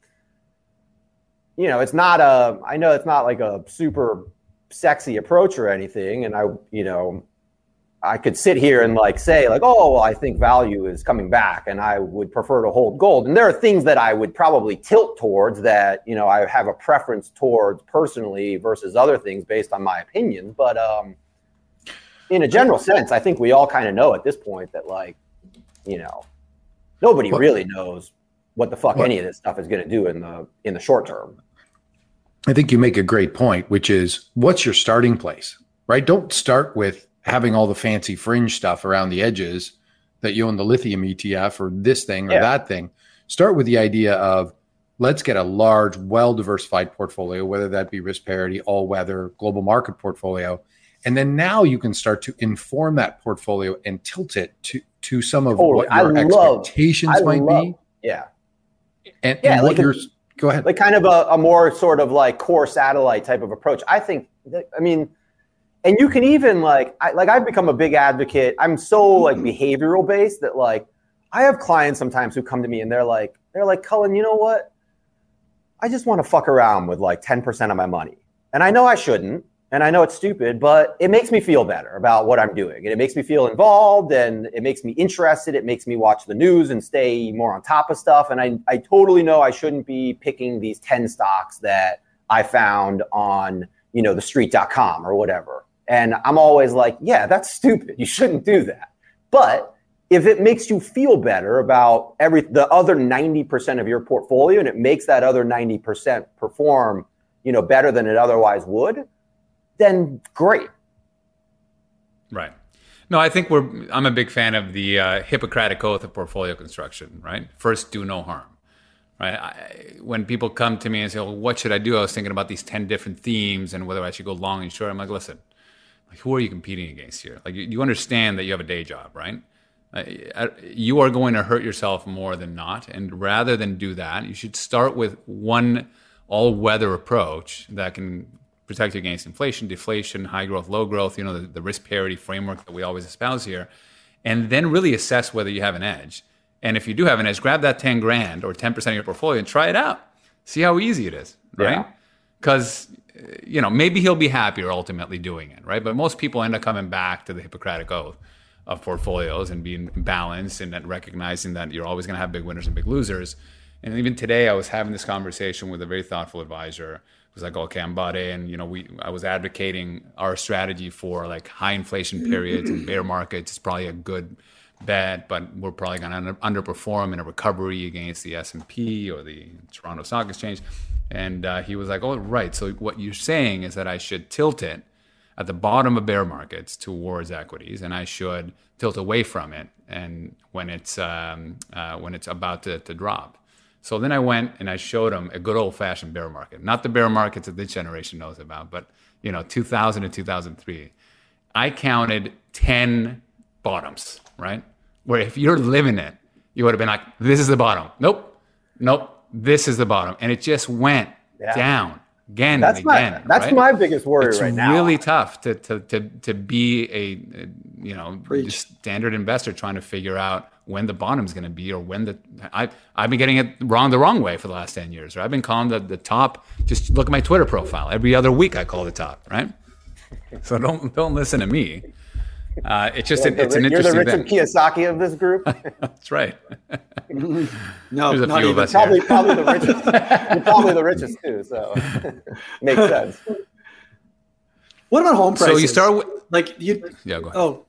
you know, it's not a. I know it's not like a super sexy approach or anything and i you know i could sit here and like say like oh well, i think value is coming back and i would prefer to hold gold and there are things that i would probably tilt towards that you know i have a preference towards personally versus other things based on my opinion. but um in a general sense i think we all kind of know at this point that like you know nobody What- really knows what the fuck What- any of this stuff is going to do in the in the short term I think you make a great point, which is what's your starting place, right? Don't start with having all the fancy fringe stuff around the edges that you own the lithium ETF or this thing or Yeah. that thing. Start with the idea of let's get a large, well diversified portfolio, whether that be risk parity, all weather, global market portfolio. And then now you can start to inform that portfolio and tilt it to, to some of Totally. what your love- expectations I might love- be yeah and, Yeah, and what like a- your go ahead. like kind of a, a more sort of like core satellite type of approach. I think that, I mean, and you can even like, I, like I've become a big advocate. I'm so like hmm. behavioral based that like I have clients sometimes who come to me and they're like, they're like, Cullen, you know what? I just want to fuck around with like 10% of my money. And I know I shouldn't. And I know it's stupid, but it makes me feel better about what I'm doing. And it makes me feel involved and it makes me interested. It makes me watch the news and stay more on top of stuff. And I, I totally know I shouldn't be picking these 10 stocks that I found on, you know, the street.com or whatever. And I'm always like, yeah, that's stupid. You shouldn't do that. But if it makes you feel better about every the other 90% of your portfolio and it makes that other 90% perform, you know, better than it otherwise would, then great. Right. No, I think we're. I'm a big fan of the uh, Hippocratic oath of portfolio construction. Right. First, do no harm. Right. I, when people come to me and say, "Well, what should I do?" I was thinking about these ten different themes and whether I should go long and short. I'm like, listen, like, who are you competing against here? Like, you, you understand that you have a day job, right? Uh, you are going to hurt yourself more than not. And rather than do that, you should start with one all-weather approach that can protect you against inflation, deflation, high growth, low growth, you know, the, the risk parity framework that we always espouse here, and then really assess whether you have an edge. And if you do have an edge, grab that 10 grand or 10% of your portfolio and try it out. See how easy it is, right? Because, you know, maybe he'll be happier ultimately doing it, right? But most people end up coming back to the Hippocratic Oath of portfolios and being balanced and recognizing that you're always going to have big winners and big losers. And even today, I was having this conversation with a very thoughtful advisor It was like, okay, I'm bought in. You know, we I was advocating our strategy for like high inflation periods and bear markets is probably a good bet, but we're probably going to under, underperform in a recovery against the S and P or the Toronto Stock Exchange. And uh, he was like, oh, right. So what you're saying is that I should tilt it at the bottom of bear markets towards equities, and I should tilt away from it, and when it's um, uh, when it's about to, to drop. So then I went and I showed him a good old fashioned bear market, not the bear markets that this generation knows about, but you know, 2000 to 2003. I counted 10 bottoms, right? Where if you're living it, you would have been like, this is the bottom. Nope. Nope. This is the bottom. And it just went yeah. down again that's and again. My, that's right? my biggest worry it's right now. It's really tough to, to, to, to be a, a you know, standard investor trying to figure out when the bottom's going to be or when the I I've been getting it wrong the wrong way for the last 10 years. Right? I've been calling the, the top just look at my Twitter profile. Every other week I call the top, right? So don't don't listen to me. Uh, it's just an, it's an interesting You're the Richard Kiyosaki of this group. [LAUGHS] That's right. [LAUGHS] no, There's a not few even. of us probably here. probably the richest. [LAUGHS] You're probably the richest too, so makes sense. What about home prices? So you start with like you. yeah. Go ahead. Oh,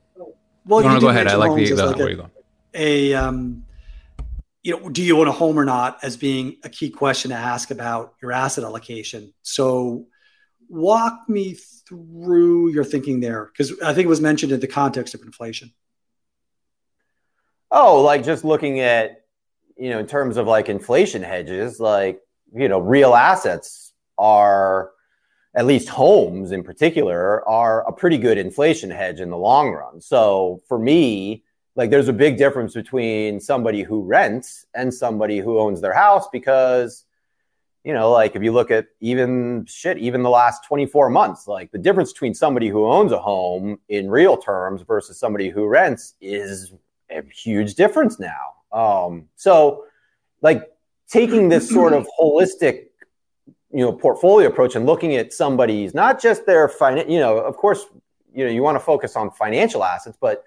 well, no, you no, did go ahead. I like the, as the like where a- you go. a um, you know, do you own a home or not as being a key question to ask about your asset allocation. So, walk me through your thinking there because I think it was mentioned in the context of inflation. Oh, like just looking at, you know, in terms of like inflation hedges, like, you know, real assets are, at least homes in particular, are a pretty good inflation hedge in the long run. So for me, like there's a big difference between somebody who rents and somebody who owns their house because, you know, like if you look at even shit, even the last 24 months, like the difference between somebody who owns a home in real terms versus somebody who rents is a huge difference now. Um, so, like taking this sort of [CLEARS THROAT] holistic, you know, portfolio approach and looking at somebody's not just their finance, you know, of course, you know, you want to focus on financial assets, but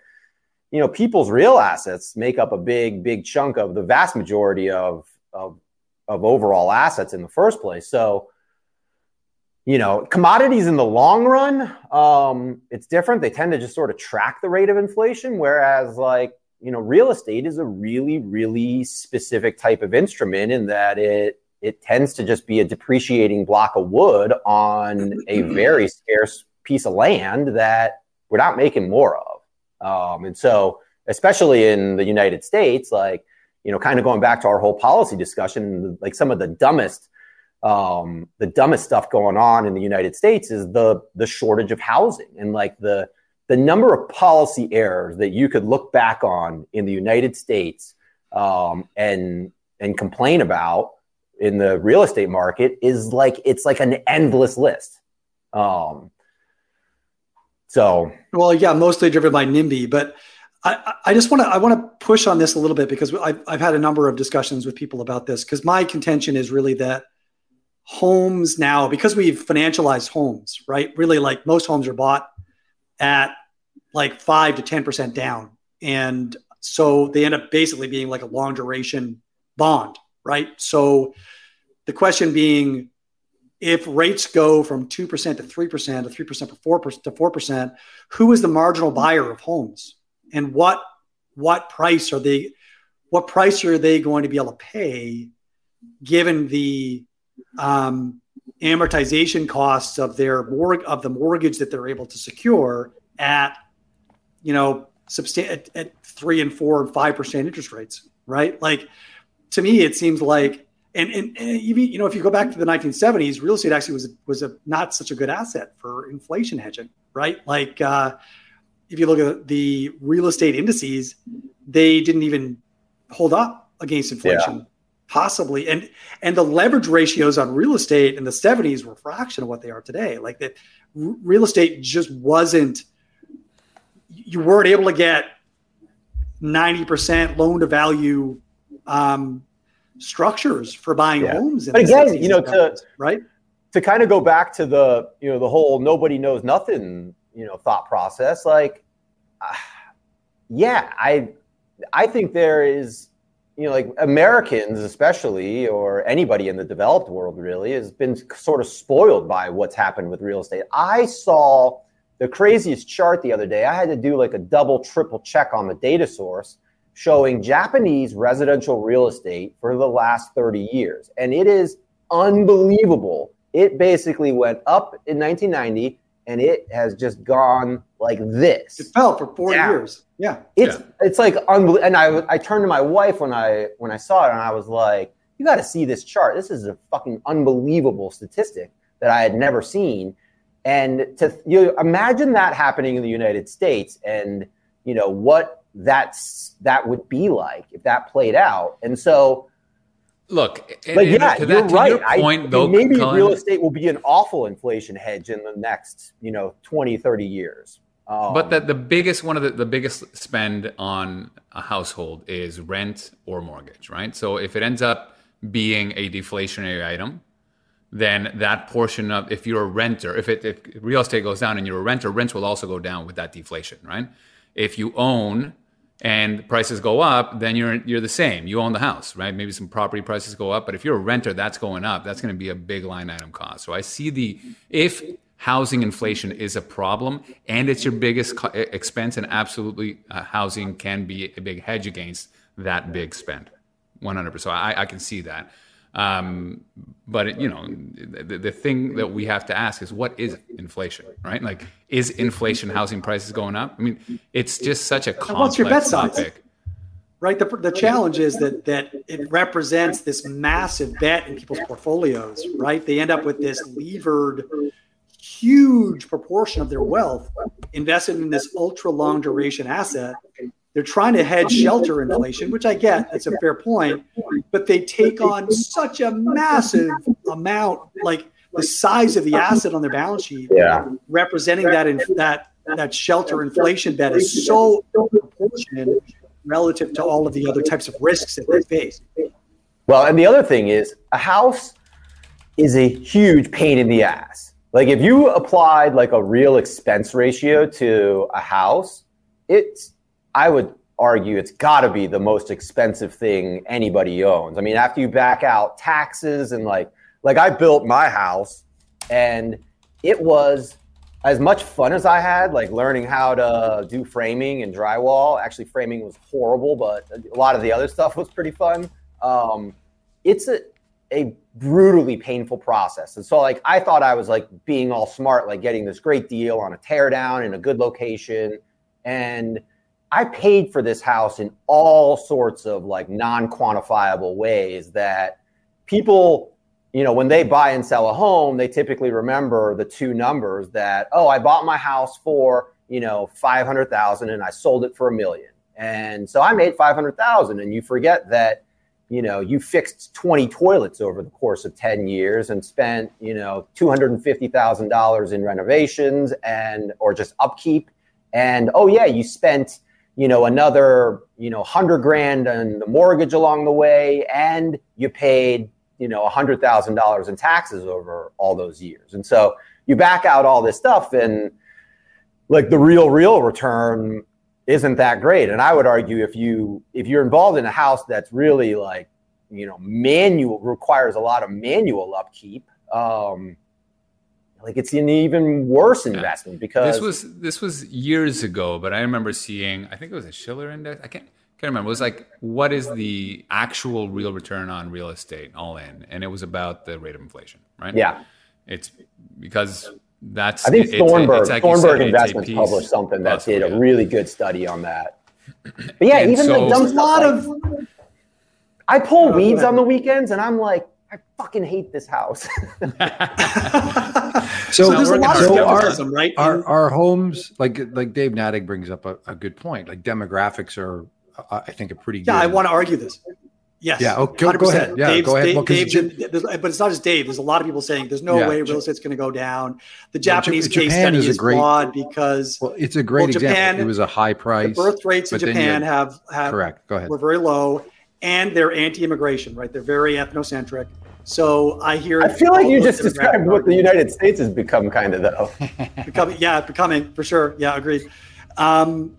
you know, people's real assets make up a big, big chunk of the vast majority of of of overall assets in the first place. So, you know, commodities in the long run, um, it's different. They tend to just sort of track the rate of inflation, whereas like you know, real estate is a really, really specific type of instrument in that it it tends to just be a depreciating block of wood on a [CLEARS THROAT] very scarce piece of land that we're not making more of. Um, and so, especially in the United States, like you know, kind of going back to our whole policy discussion, like some of the dumbest, um, the dumbest stuff going on in the United States is the the shortage of housing and like the the number of policy errors that you could look back on in the United States um, and and complain about in the real estate market is like it's like an endless list. Um, so Well, yeah, mostly driven by NIMBY, but I, I just want to I want to push on this a little bit because I've, I've had a number of discussions with people about this because my contention is really that homes now because we've financialized homes, right? Really, like most homes are bought at like five to ten percent down, and so they end up basically being like a long duration bond, right? So the question being if rates go from 2% to 3% to 3% to 4% to 4% who is the marginal buyer of homes and what what price are they what price are they going to be able to pay given the um, amortization costs of their mor- of the mortgage that they're able to secure at you know substan- at, at three and four and five percent interest rates right like to me it seems like and, and, and even, you know, if you go back to the 1970s, real estate actually was was a not such a good asset for inflation hedging, right? Like uh, if you look at the real estate indices, they didn't even hold up against inflation, Yeah. possibly. And and the leverage ratios on real estate in the 70s were a fraction of what they are today. Like that, real estate just wasn't. You weren't able to get 90% loan to value um, structures for buying Yeah. homes. in But again, you know, to- right? to kind of go back to the you know the whole nobody knows nothing you know thought process like uh, yeah i i think there is you know like americans especially or anybody in the developed world really has been sort of spoiled by what's happened with real estate. I saw the craziest chart the other day. I had to do like a double triple check on the data source showing japanese residential real estate for the last 30 years. And it is unbelievable. It basically went up in 1990 and it has just gone like this. It fell for four down. years. Yeah, it's yeah. it's like unbelievable. And I I turned to my wife when I when I saw it, and I was like, "You got to see this chart. This is a fucking unbelievable statistic that I had never seen." And to you imagine that happening in the United States, and you know what that's that would be like if that played out. And so Look, but yeah, you're that, right. Point, I, though, maybe Cullen, real estate will be an awful inflation hedge in the next, you know, 20, 30 years. Um, but that the biggest one of the, the biggest spend on a household is rent or mortgage, right? So if it ends up being a deflationary item, then that portion of if you're a renter, if it if real estate goes down and you're a renter, rents will also go down with that deflation, right? If you own and prices go up, then you're you're the same. You own the house, right? Maybe some property prices go up, but if you're a renter, that's going up. That's going to be a big line item cost. So I see the if housing inflation is a problem and it's your biggest co- expense, and absolutely uh, housing can be a big hedge against that big spend, 100%. So I, I can see that. Um, but it, you know, the, the thing that we have to ask is what is inflation, right? Like, is inflation housing prices going up? I mean, it's just such a complex what's your bet size? topic. Right. The, the challenge is that that it represents this massive bet in people's portfolios. Right. They end up with this levered, huge proportion of their wealth invested in this ultra long duration asset they're trying to hedge shelter inflation, which I get. That's a fair point. But they take on such a massive amount, like the size of the asset on their balance sheet, yeah. representing that in, that that shelter inflation bet is so proportionate relative to all of the other types of risks that they face. Well, and the other thing is a house is a huge pain in the ass. Like if you applied like a real expense ratio to a house, it's I would argue it's got to be the most expensive thing anybody owns. I mean, after you back out taxes and like like I built my house and it was as much fun as I had like learning how to do framing and drywall. Actually framing was horrible, but a lot of the other stuff was pretty fun. Um, it's a a brutally painful process. And so like I thought I was like being all smart like getting this great deal on a teardown in a good location and I paid for this house in all sorts of like non quantifiable ways that people, you know, when they buy and sell a home, they typically remember the two numbers that, oh, I bought my house for, you know, 500,000 and I sold it for a million. And so I made 500,000 and you forget that, you know, you fixed 20 toilets over the course of 10 years and spent, you know, $250,000 in renovations and or just upkeep and oh yeah, you spent you know, another, you know, hundred grand and the mortgage along the way, and you paid, you know, a hundred thousand dollars in taxes over all those years. And so you back out all this stuff and like the real, real return isn't that great. And I would argue if you if you're involved in a house that's really like, you know, manual requires a lot of manual upkeep, um, like it's an even worse investment yeah. because this was this was years ago, but I remember seeing I think it was a Shiller index. I can't can't remember. It was like what is the actual real return on real estate all in, and it was about the rate of inflation, right? Yeah, it's because that's I think it, Thornburg it's, it's like Thornburg said, Investments published something that did a really good study on that. [CLEARS THROAT] But yeah, and even so, the dumb lot of I pull oh, weeds on the weekends, and I'm like, I fucking hate this house. [LAUGHS] [LAUGHS] so, there's a lot of skepticism, right? Our, our homes, like like Dave Nadig brings up a, a good point. Like demographics are, uh, I think, a pretty. Yeah, good. I want to argue this. Yes. Yeah. Oh, go, go ahead. Yeah. Dave's, go ahead. Dave, well, but it's not just Dave. There's a lot of people saying there's no yeah, way real estate's going to go down. The Japanese Japan case study is, is great, flawed because well, it's a great well, example. Japan, it was a high price. The birth rates in Japan have, have correct. Go ahead. Were very low, and they're anti-immigration. Right. They're very ethnocentric. So I hear. I feel like you just described what the United States has become, kind of though. [LAUGHS] becoming, yeah, becoming for sure. Yeah, agreed. Um,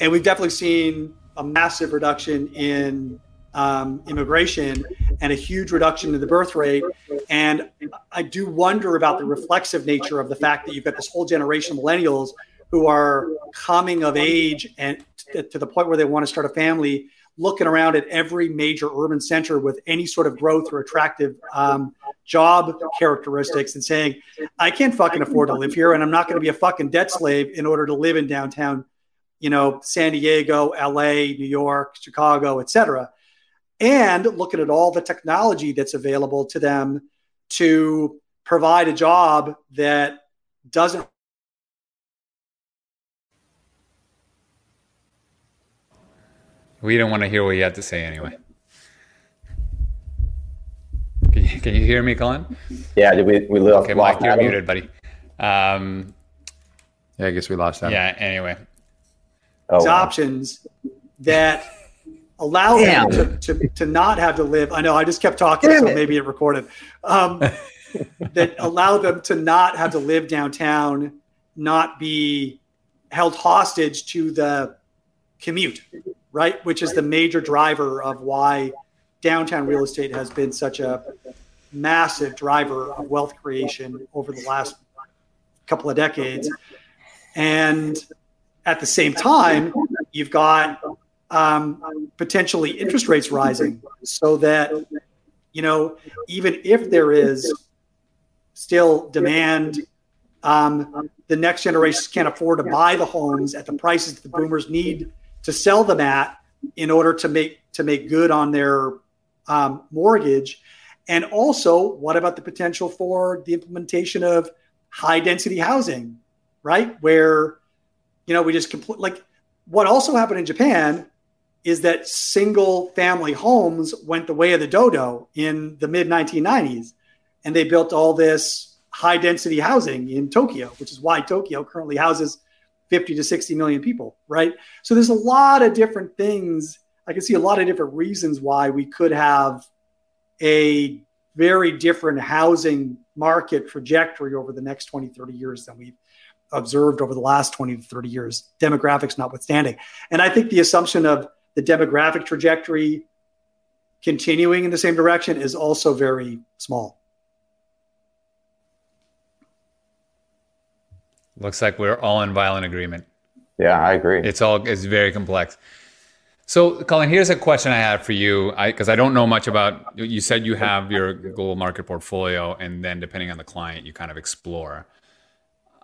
and we've definitely seen a massive reduction in um, immigration and a huge reduction in the birth rate. And I do wonder about the reflexive nature of the fact that you've got this whole generation of millennials who are coming of age and to the point where they want to start a family looking around at every major urban center with any sort of growth or attractive um, job characteristics and saying, I can't fucking afford to live here and I'm not going to be a fucking debt slave in order to live in downtown, you know, San Diego, LA, New York, Chicago, etc. And looking at all the technology that's available to them to provide a job that doesn't We don't want to hear what you had to say anyway. Can you, can you hear me, Cullen? Yeah, did we we lost, Okay, lost Mike, you're Adam? muted, buddy. Um, Yeah, I guess we lost that. yeah. Anyway, Oh, wow. options that allow Damn. them to, to, to not have to live. I know I just kept talking, Damn so it. maybe it recorded. Um, that allow them to not have to live downtown, not be held hostage to the commute, right? Which is the major driver of why downtown real estate has been such a massive driver of wealth creation over the last couple of decades. And at the same time, you've got um, potentially interest rates rising so that, you know, even if there is still demand, um, the next generations can't afford to buy the homes at the prices that the boomers need to sell them at in order to make to make good on their um, mortgage. And also, what about the potential for the implementation of high density housing, right? Where, you know, we just complete like what also happened in Japan is that single family homes went the way of the dodo in the mid 1990s. And they built all this high density housing in Tokyo, which is why Tokyo currently houses 50 to 60 million people, right? So there's a lot of different things. I can see a lot of different reasons why we could have a very different housing market trajectory over the next 20, 30 years than we've observed over the last 20 to 30 years, demographics notwithstanding. And I think the assumption of the demographic trajectory continuing in the same direction is also very small. Looks like we're all in violent agreement. Yeah, I agree. It's all it's very complex. So, Cullen, here's a question I have for you, because I, don't know much about. You said you have your global market portfolio, and then depending on the client, you kind of explore.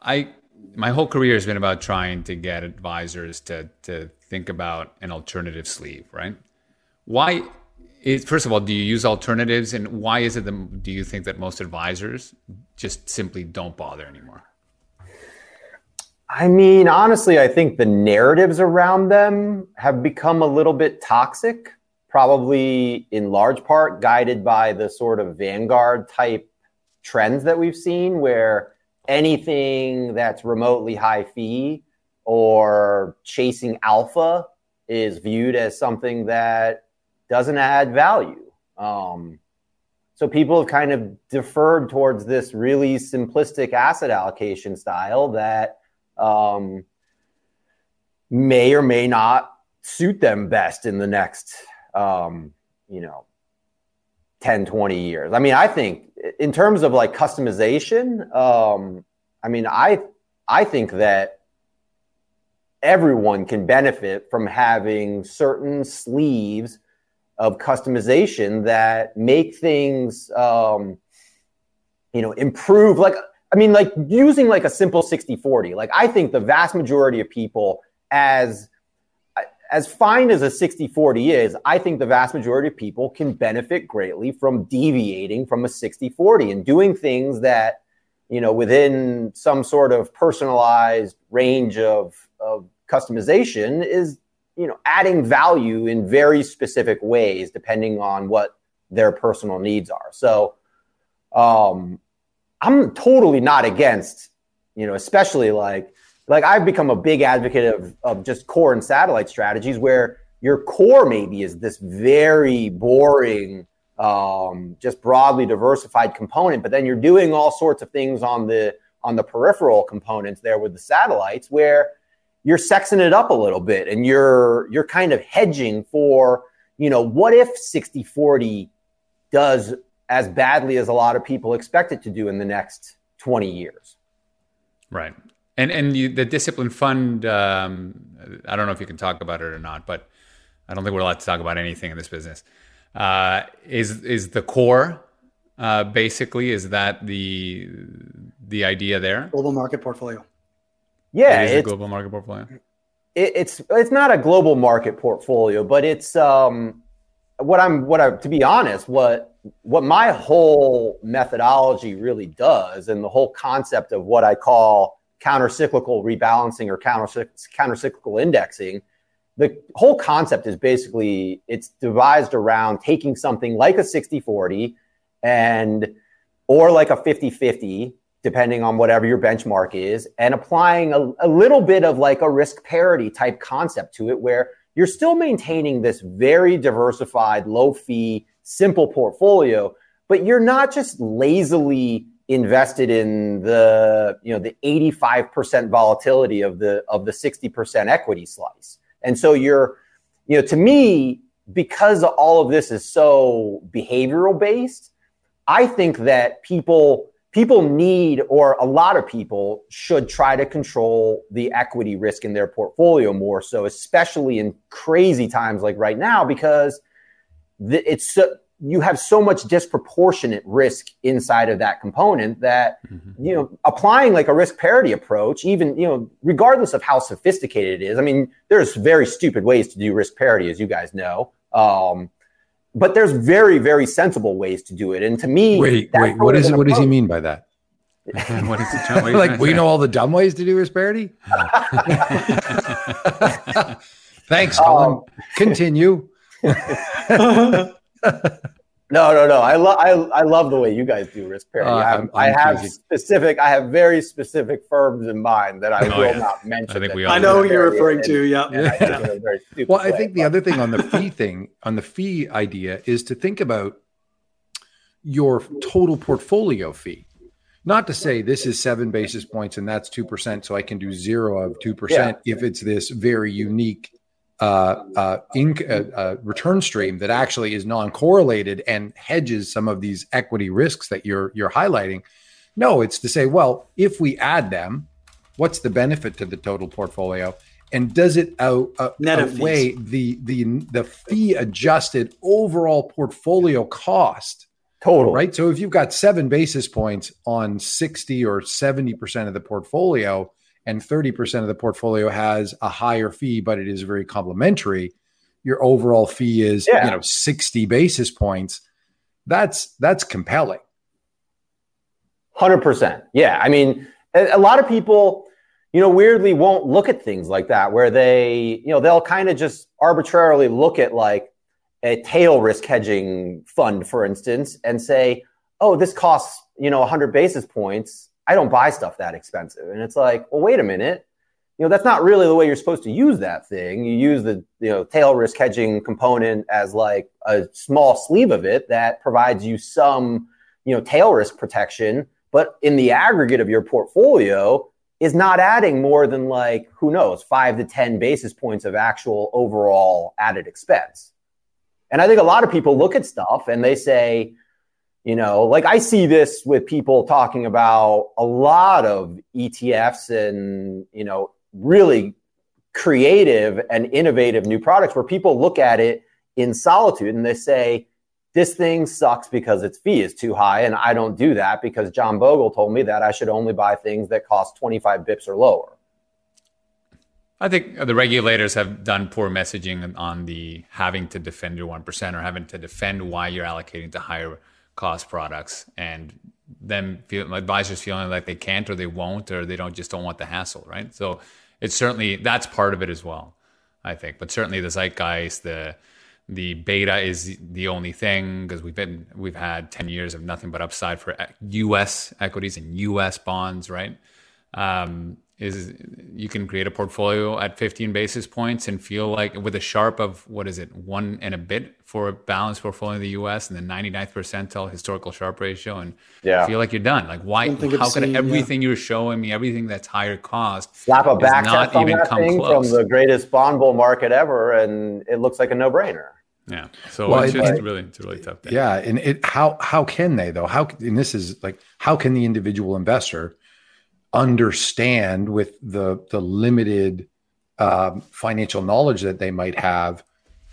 I my whole career has been about trying to get advisors to to think about an alternative sleeve, right? Why? Is, first of all, do you use alternatives, and why is it that do you think that most advisors just simply don't bother anymore? I mean, honestly, I think the narratives around them have become a little bit toxic, probably in large part guided by the sort of vanguard type trends that we've seen, where anything that's remotely high fee or chasing alpha is viewed as something that doesn't add value. Um, so people have kind of deferred towards this really simplistic asset allocation style that um, may or may not suit them best in the next, um, you know, 10, 20 years. I mean, I think in terms of like customization, um, I mean, I, I think that everyone can benefit from having certain sleeves of customization that make things, um, you know, improve like I mean, like using like a simple 60 40, like I think the vast majority of people, as as fine as a 60 40 is, I think the vast majority of people can benefit greatly from deviating from a 60 40 and doing things that, you know, within some sort of personalized range of, of customization is, you know, adding value in very specific ways depending on what their personal needs are. So, um, I'm totally not against, you know, especially like like I've become a big advocate of of just core and satellite strategies where your core maybe is this very boring, um, just broadly diversified component, but then you're doing all sorts of things on the on the peripheral components there with the satellites where you're sexing it up a little bit and you're you're kind of hedging for, you know, what if 60 40 does as badly as a lot of people expect it to do in the next 20 years. Right. And and you, the discipline fund, um, I don't know if you can talk about it or not, but I don't think we're allowed to talk about anything in this business. Uh, is is the core uh, basically is that the the idea there? Global market portfolio. Yeah, it is a global market portfolio. it, it's it's not a global market portfolio, but it's um, what I'm what I to be honest, what what my whole methodology really does, and the whole concept of what I call countercyclical rebalancing or counter countercyclical indexing, the whole concept is basically it's devised around taking something like a 60-40 and or like a 50-50 depending on whatever your benchmark is, and applying a, a, little bit of like a risk parity type concept to it, where you're still maintaining this very diversified, low fee, simple portfolio, but you're not just lazily invested in the you know the 85% volatility of the of the 60% equity slice. And so you're you know to me because all of this is so behavioral based, I think that people people need, or a lot of people should try to control the equity risk in their portfolio more so, especially in crazy times like right now, because it's so, you have so much disproportionate risk inside of that component that mm-hmm. you know applying like a risk parity approach even you know regardless of how sophisticated it is i mean there's very stupid ways to do risk parity as you guys know um, but there's very very sensible ways to do it. And to me wait wait what is it what does he mean by that? [LAUGHS] What is it [LAUGHS] like we know all the dumb ways to do disparity [LAUGHS] thanks Cullen. Um, continue No, no, no. I love I, I love the way you guys do risk parity. Uh, I have, I'm, I'm I have specific I have very specific firms in mind that I oh, will yeah. not mention. I think we all I know who you're referring and, to. Yeah. yeah. I well, I think the other thing on the fee thing, on the fee idea, is to think about your total portfolio fee. Not to say this is seven basis points and that's two percent, so I can do zero of two percent yeah. if it's this very unique uh, uh, in, uh, uh, return stream that actually is non-correlated and hedges some of these equity risks that you're you're highlighting. No, it's to say, well, if we add them, what's the benefit to the total portfolio, and does it out, uh, outweigh the the the fee adjusted overall portfolio cost? Total right. So if you've got seven basis points on sixty or seventy percent of the portfolio, and 30% of the portfolio has a higher fee, but it is very complementary, your overall fee is, yeah. you know, 60 basis points. That's that's compelling. 100%. Yeah. I mean, a, a lot of people, you know, weirdly won't look at things like that where they, you know, they'll kind of just arbitrarily look at like a tail risk hedging fund, for instance, and say, oh, this costs, you know, 100 basis points I don't buy stuff that expensive. And it's like, well, wait a minute. You know, that's not really the way you're supposed to use that thing. You use the, you know, tail risk hedging component as like a small sleeve of it that provides you some, you know, tail risk protection. But in the aggregate of your portfolio, is not adding more than like, who knows, five to 10 basis points of actual overall added expense. And I think a lot of people look at stuff and they say, you know, like I see this with people talking about a lot of ETFs and, you know, really creative and innovative new products where people look at it in solitude and they say, this thing sucks because its fee is too high. And I don't do that because John Bogle told me that I should only buy things that cost 25 bips or lower. I think the regulators have done poor messaging on the having to defend your 1% or having to defend why you're allocating to higher cost products and them feel advisors feeling like they can't or they won't or they don't just don't want the hassle, right? So it's certainly that's part of it as well, I think. But certainly the zeitgeist, the the beta is the only thing because we've been we've had 10 years of nothing but upside for US equities and US bonds, right? Um, is you can create a portfolio at 15 basis points and feel like with a Sharpe of what is it one and a bit for a balanced portfolio in the us and the 99th percentile historical Sharpe ratio and yeah. feel like you're done like why how could everything yeah. you're showing me everything that's higher cost slap a back not even come close. from the greatest bond bull market ever and it looks like a no-brainer yeah. So well, it's just really, it's a really tough thing. Yeah. And it, how, how can they though? How, and this is like, how can the individual investor understand with the the limited um, financial knowledge that they might have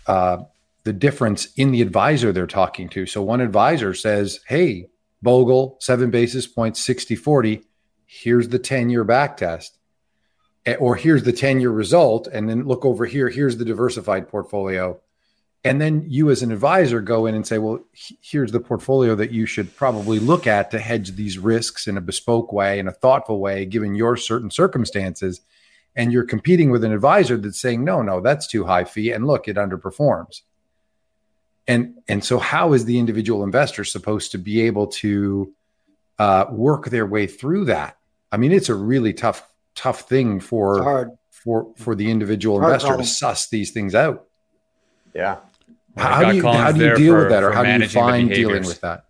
uh, the difference in the advisor they're talking to. So one advisor says, Hey, Bogle, seven basis points, 60 40. Here's the 10 year back test. Or here's the 10 year result. And then look over here. Here's the diversified portfolio. And then you, as an advisor, go in and say, Well, here's the portfolio that you should probably look at to hedge these risks in a bespoke way, in a thoughtful way, given your certain circumstances. And you're competing with an advisor that's saying, No, no, that's too high fee. And look, it underperforms. And and so how is the individual investor supposed to be able to uh, work their way through that? I mean it's a really tough tough thing for for for the individual investor to suss these things out. Yeah how, how do you how do you deal for, with that or how do you find dealing with that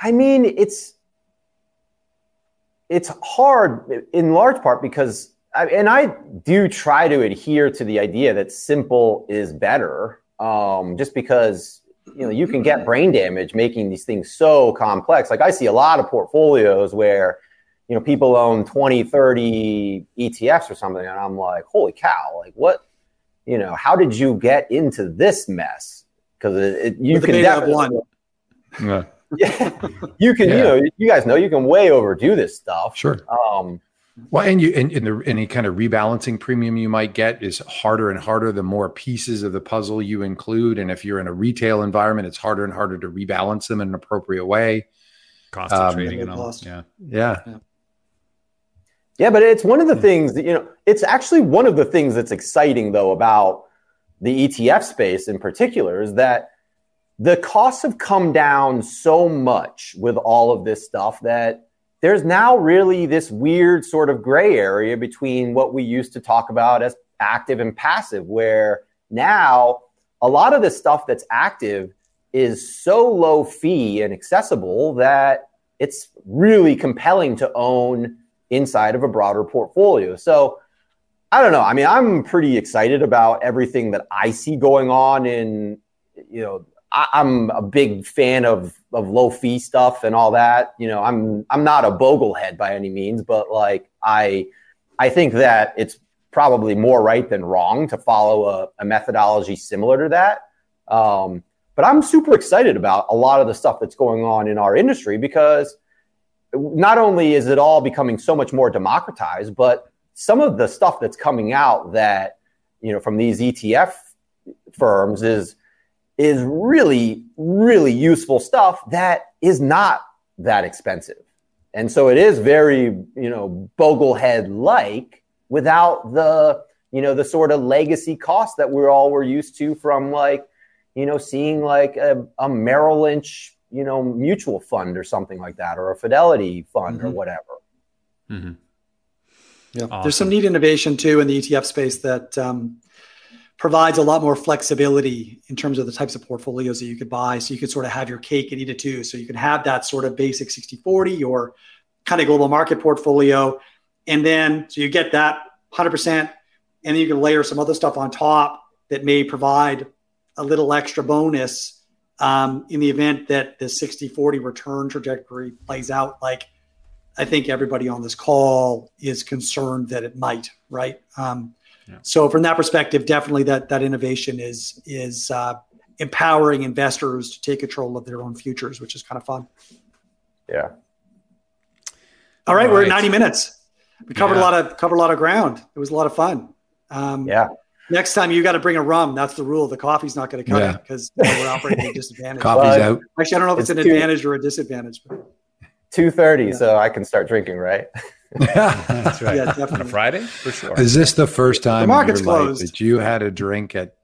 i mean it's it's hard in large part because I, and I do try to adhere to the idea that simple is better, um, just because you know you can get brain damage making these things so complex. Like I see a lot of portfolios where you know people own 20, 30 ETFs or something, and I'm like, holy cow! Like what? You know, how did you get into this mess? Because it, it, you With can definitely one. Yeah. [LAUGHS] yeah, you can. Yeah. You know, you guys know you can way overdo this stuff. Sure. Um, well, and you and, and the, any kind of rebalancing premium you might get is harder and harder the more pieces of the puzzle you include. And if you're in a retail environment, it's harder and harder to rebalance them in an appropriate way. Cost of um, trading and all. Yeah. yeah. Yeah. Yeah, but it's one of the hmm. things that, you know, it's actually one of the things that's exciting though about the ETF space in particular is that the costs have come down so much with all of this stuff that there's now really this weird sort of gray area between what we used to talk about as active and passive, where now a lot of the stuff that's active is so low fee and accessible that it's really compelling to own inside of a broader portfolio. So I don't know. I mean, I'm pretty excited about everything that I see going on in, you know, I, am a big fan of of low fee stuff and all that. You know, I'm I'm not a boglehead by any means, but like I I think that it's probably more right than wrong to follow a, a methodology similar to that. Um, but I'm super excited about a lot of the stuff that's going on in our industry because not only is it all becoming so much more democratized, but some of the stuff that's coming out that you know from these ETF firms is is really, really useful stuff that is not that expensive. And so it is very, you know, Boglehead like without the, you know, the sort of legacy cost that we all were used to from like, you know, seeing like a, a Merrill Lynch, you know, mutual fund or something like that, or a Fidelity fund mm-hmm. or whatever. Mm-hmm. Yeah, awesome. there's some neat innovation too in the ETF space that um, provides a lot more flexibility in terms of the types of portfolios that you could buy. So you could sort of have your cake and eat it too. So you can have that sort of basic 60 40 or kind of global market portfolio. And then, so you get that 100%. And then you can layer some other stuff on top that may provide a little extra bonus um, in the event that the 60 40 return trajectory plays out like I think everybody on this call is concerned that it might, right? Um, yeah. so from that perspective, definitely that that innovation is is uh, empowering investors to take control of their own futures, which is kind of fun. Yeah. All right, All we're at 90 minutes. We covered yeah. a lot of covered a lot of ground. It was a lot of fun. Um, yeah. Next time you got to bring a rum. That's the rule. The coffee's not going to cut yeah. it because we're operating at a disadvantage. Coffee's out. Actually, I don't know if it's, it's an two, advantage or a disadvantage. But. Two thirty, yeah. so I can start drinking, right? [LAUGHS] That's right. Yeah, definitely. On a Friday, for sure. Is this the first time the market's in your closed. life that you had a drink at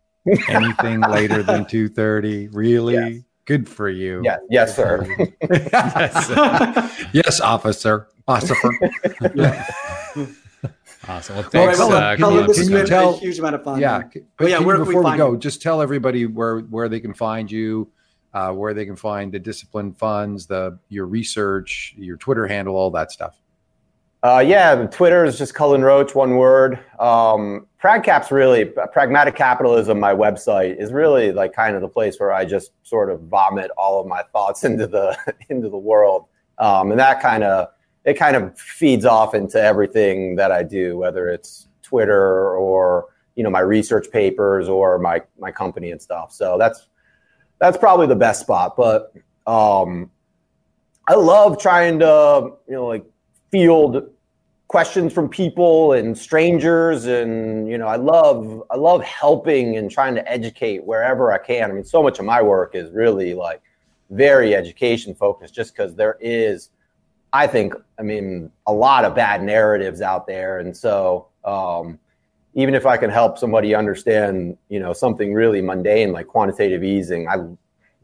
anything later than [LAUGHS] two thirty? Really? Yes. Good for you. Yeah. Yes, sir. [LAUGHS] yes, yes, officer. Officer. yeah. Awesome. Well, thanks. Well, uh, can, you, can you tell? A huge amount of fun. Yeah. But yeah. Where, before we, we go, you? just tell everybody where where they can find you, uh, where they can find the Disciplined Funds, the your research, your Twitter handle, all that stuff. Uh, yeah, Twitter is just Cullen Roche, one word. Um, PragCap's really pragmatic capitalism. My website is really like kind of the place where I just sort of vomit all of my thoughts [LAUGHS] into the into the world, um, and that kind of it kind of feeds off into everything that I do, whether it's Twitter or you know my research papers or my my company and stuff. So that's that's probably the best spot. But um, I love trying to you know like field questions from people and strangers and you know i love i love helping and trying to educate wherever i can i mean so much of my work is really like very education focused just because there is i think i mean a lot of bad narratives out there and so um, even if i can help somebody understand you know something really mundane like quantitative easing i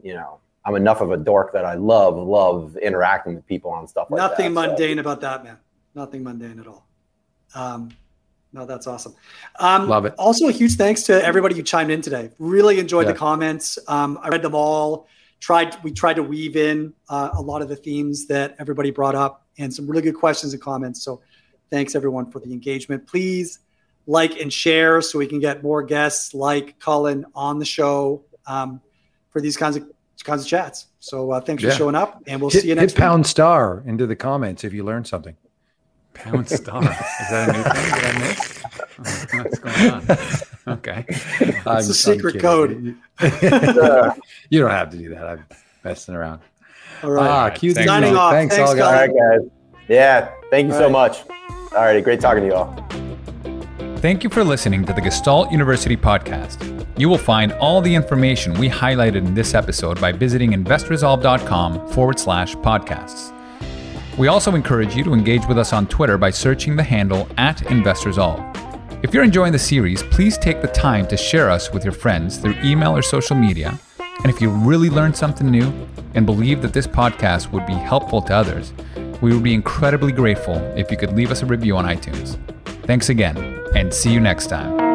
you know i'm enough of a dork that i love love interacting with people on stuff like Nothing that Nothing mundane about that, man. Nothing mundane at all. Um, no, that's awesome. Um, Love it. Also, a huge thanks to everybody who chimed in today. Really enjoyed Yeah. the comments. Um, I read them all. Tried we tried to weave in uh, a lot of the themes that everybody brought up, and some really good questions and comments. So, thanks everyone for the engagement. Please like and share so we can get more guests like Cullen on the show um, for these kinds of kinds of chats. So, uh, thanks Yeah. for showing up, and we'll hit, see you hit next week. pound star into the comments if you learned something. Pound star. Is that a new thing? Did I miss? Oh, What's going on? Okay. [LAUGHS] It's a secret code. [LAUGHS] you don't have to do that. I'm messing around. All right. Ah, Alright, thanks, Signing off. Thanks, Thanks, all all guys. right guys yeah thank you All so right. much all righty great talking to you all Thank you for listening to the Gestalt University podcast. You will find all the information we highlighted in this episode by visiting investresolve.com forward slash podcasts. We also encourage you to engage with us on Twitter by searching the handle at InvestResolve. If you're enjoying the series, please take the time to share us with your friends through email or social media. And if you really learned something new and believe that this podcast would be helpful to others, we would be incredibly grateful if you could leave us a review on iTunes. Thanks again, and see you next time.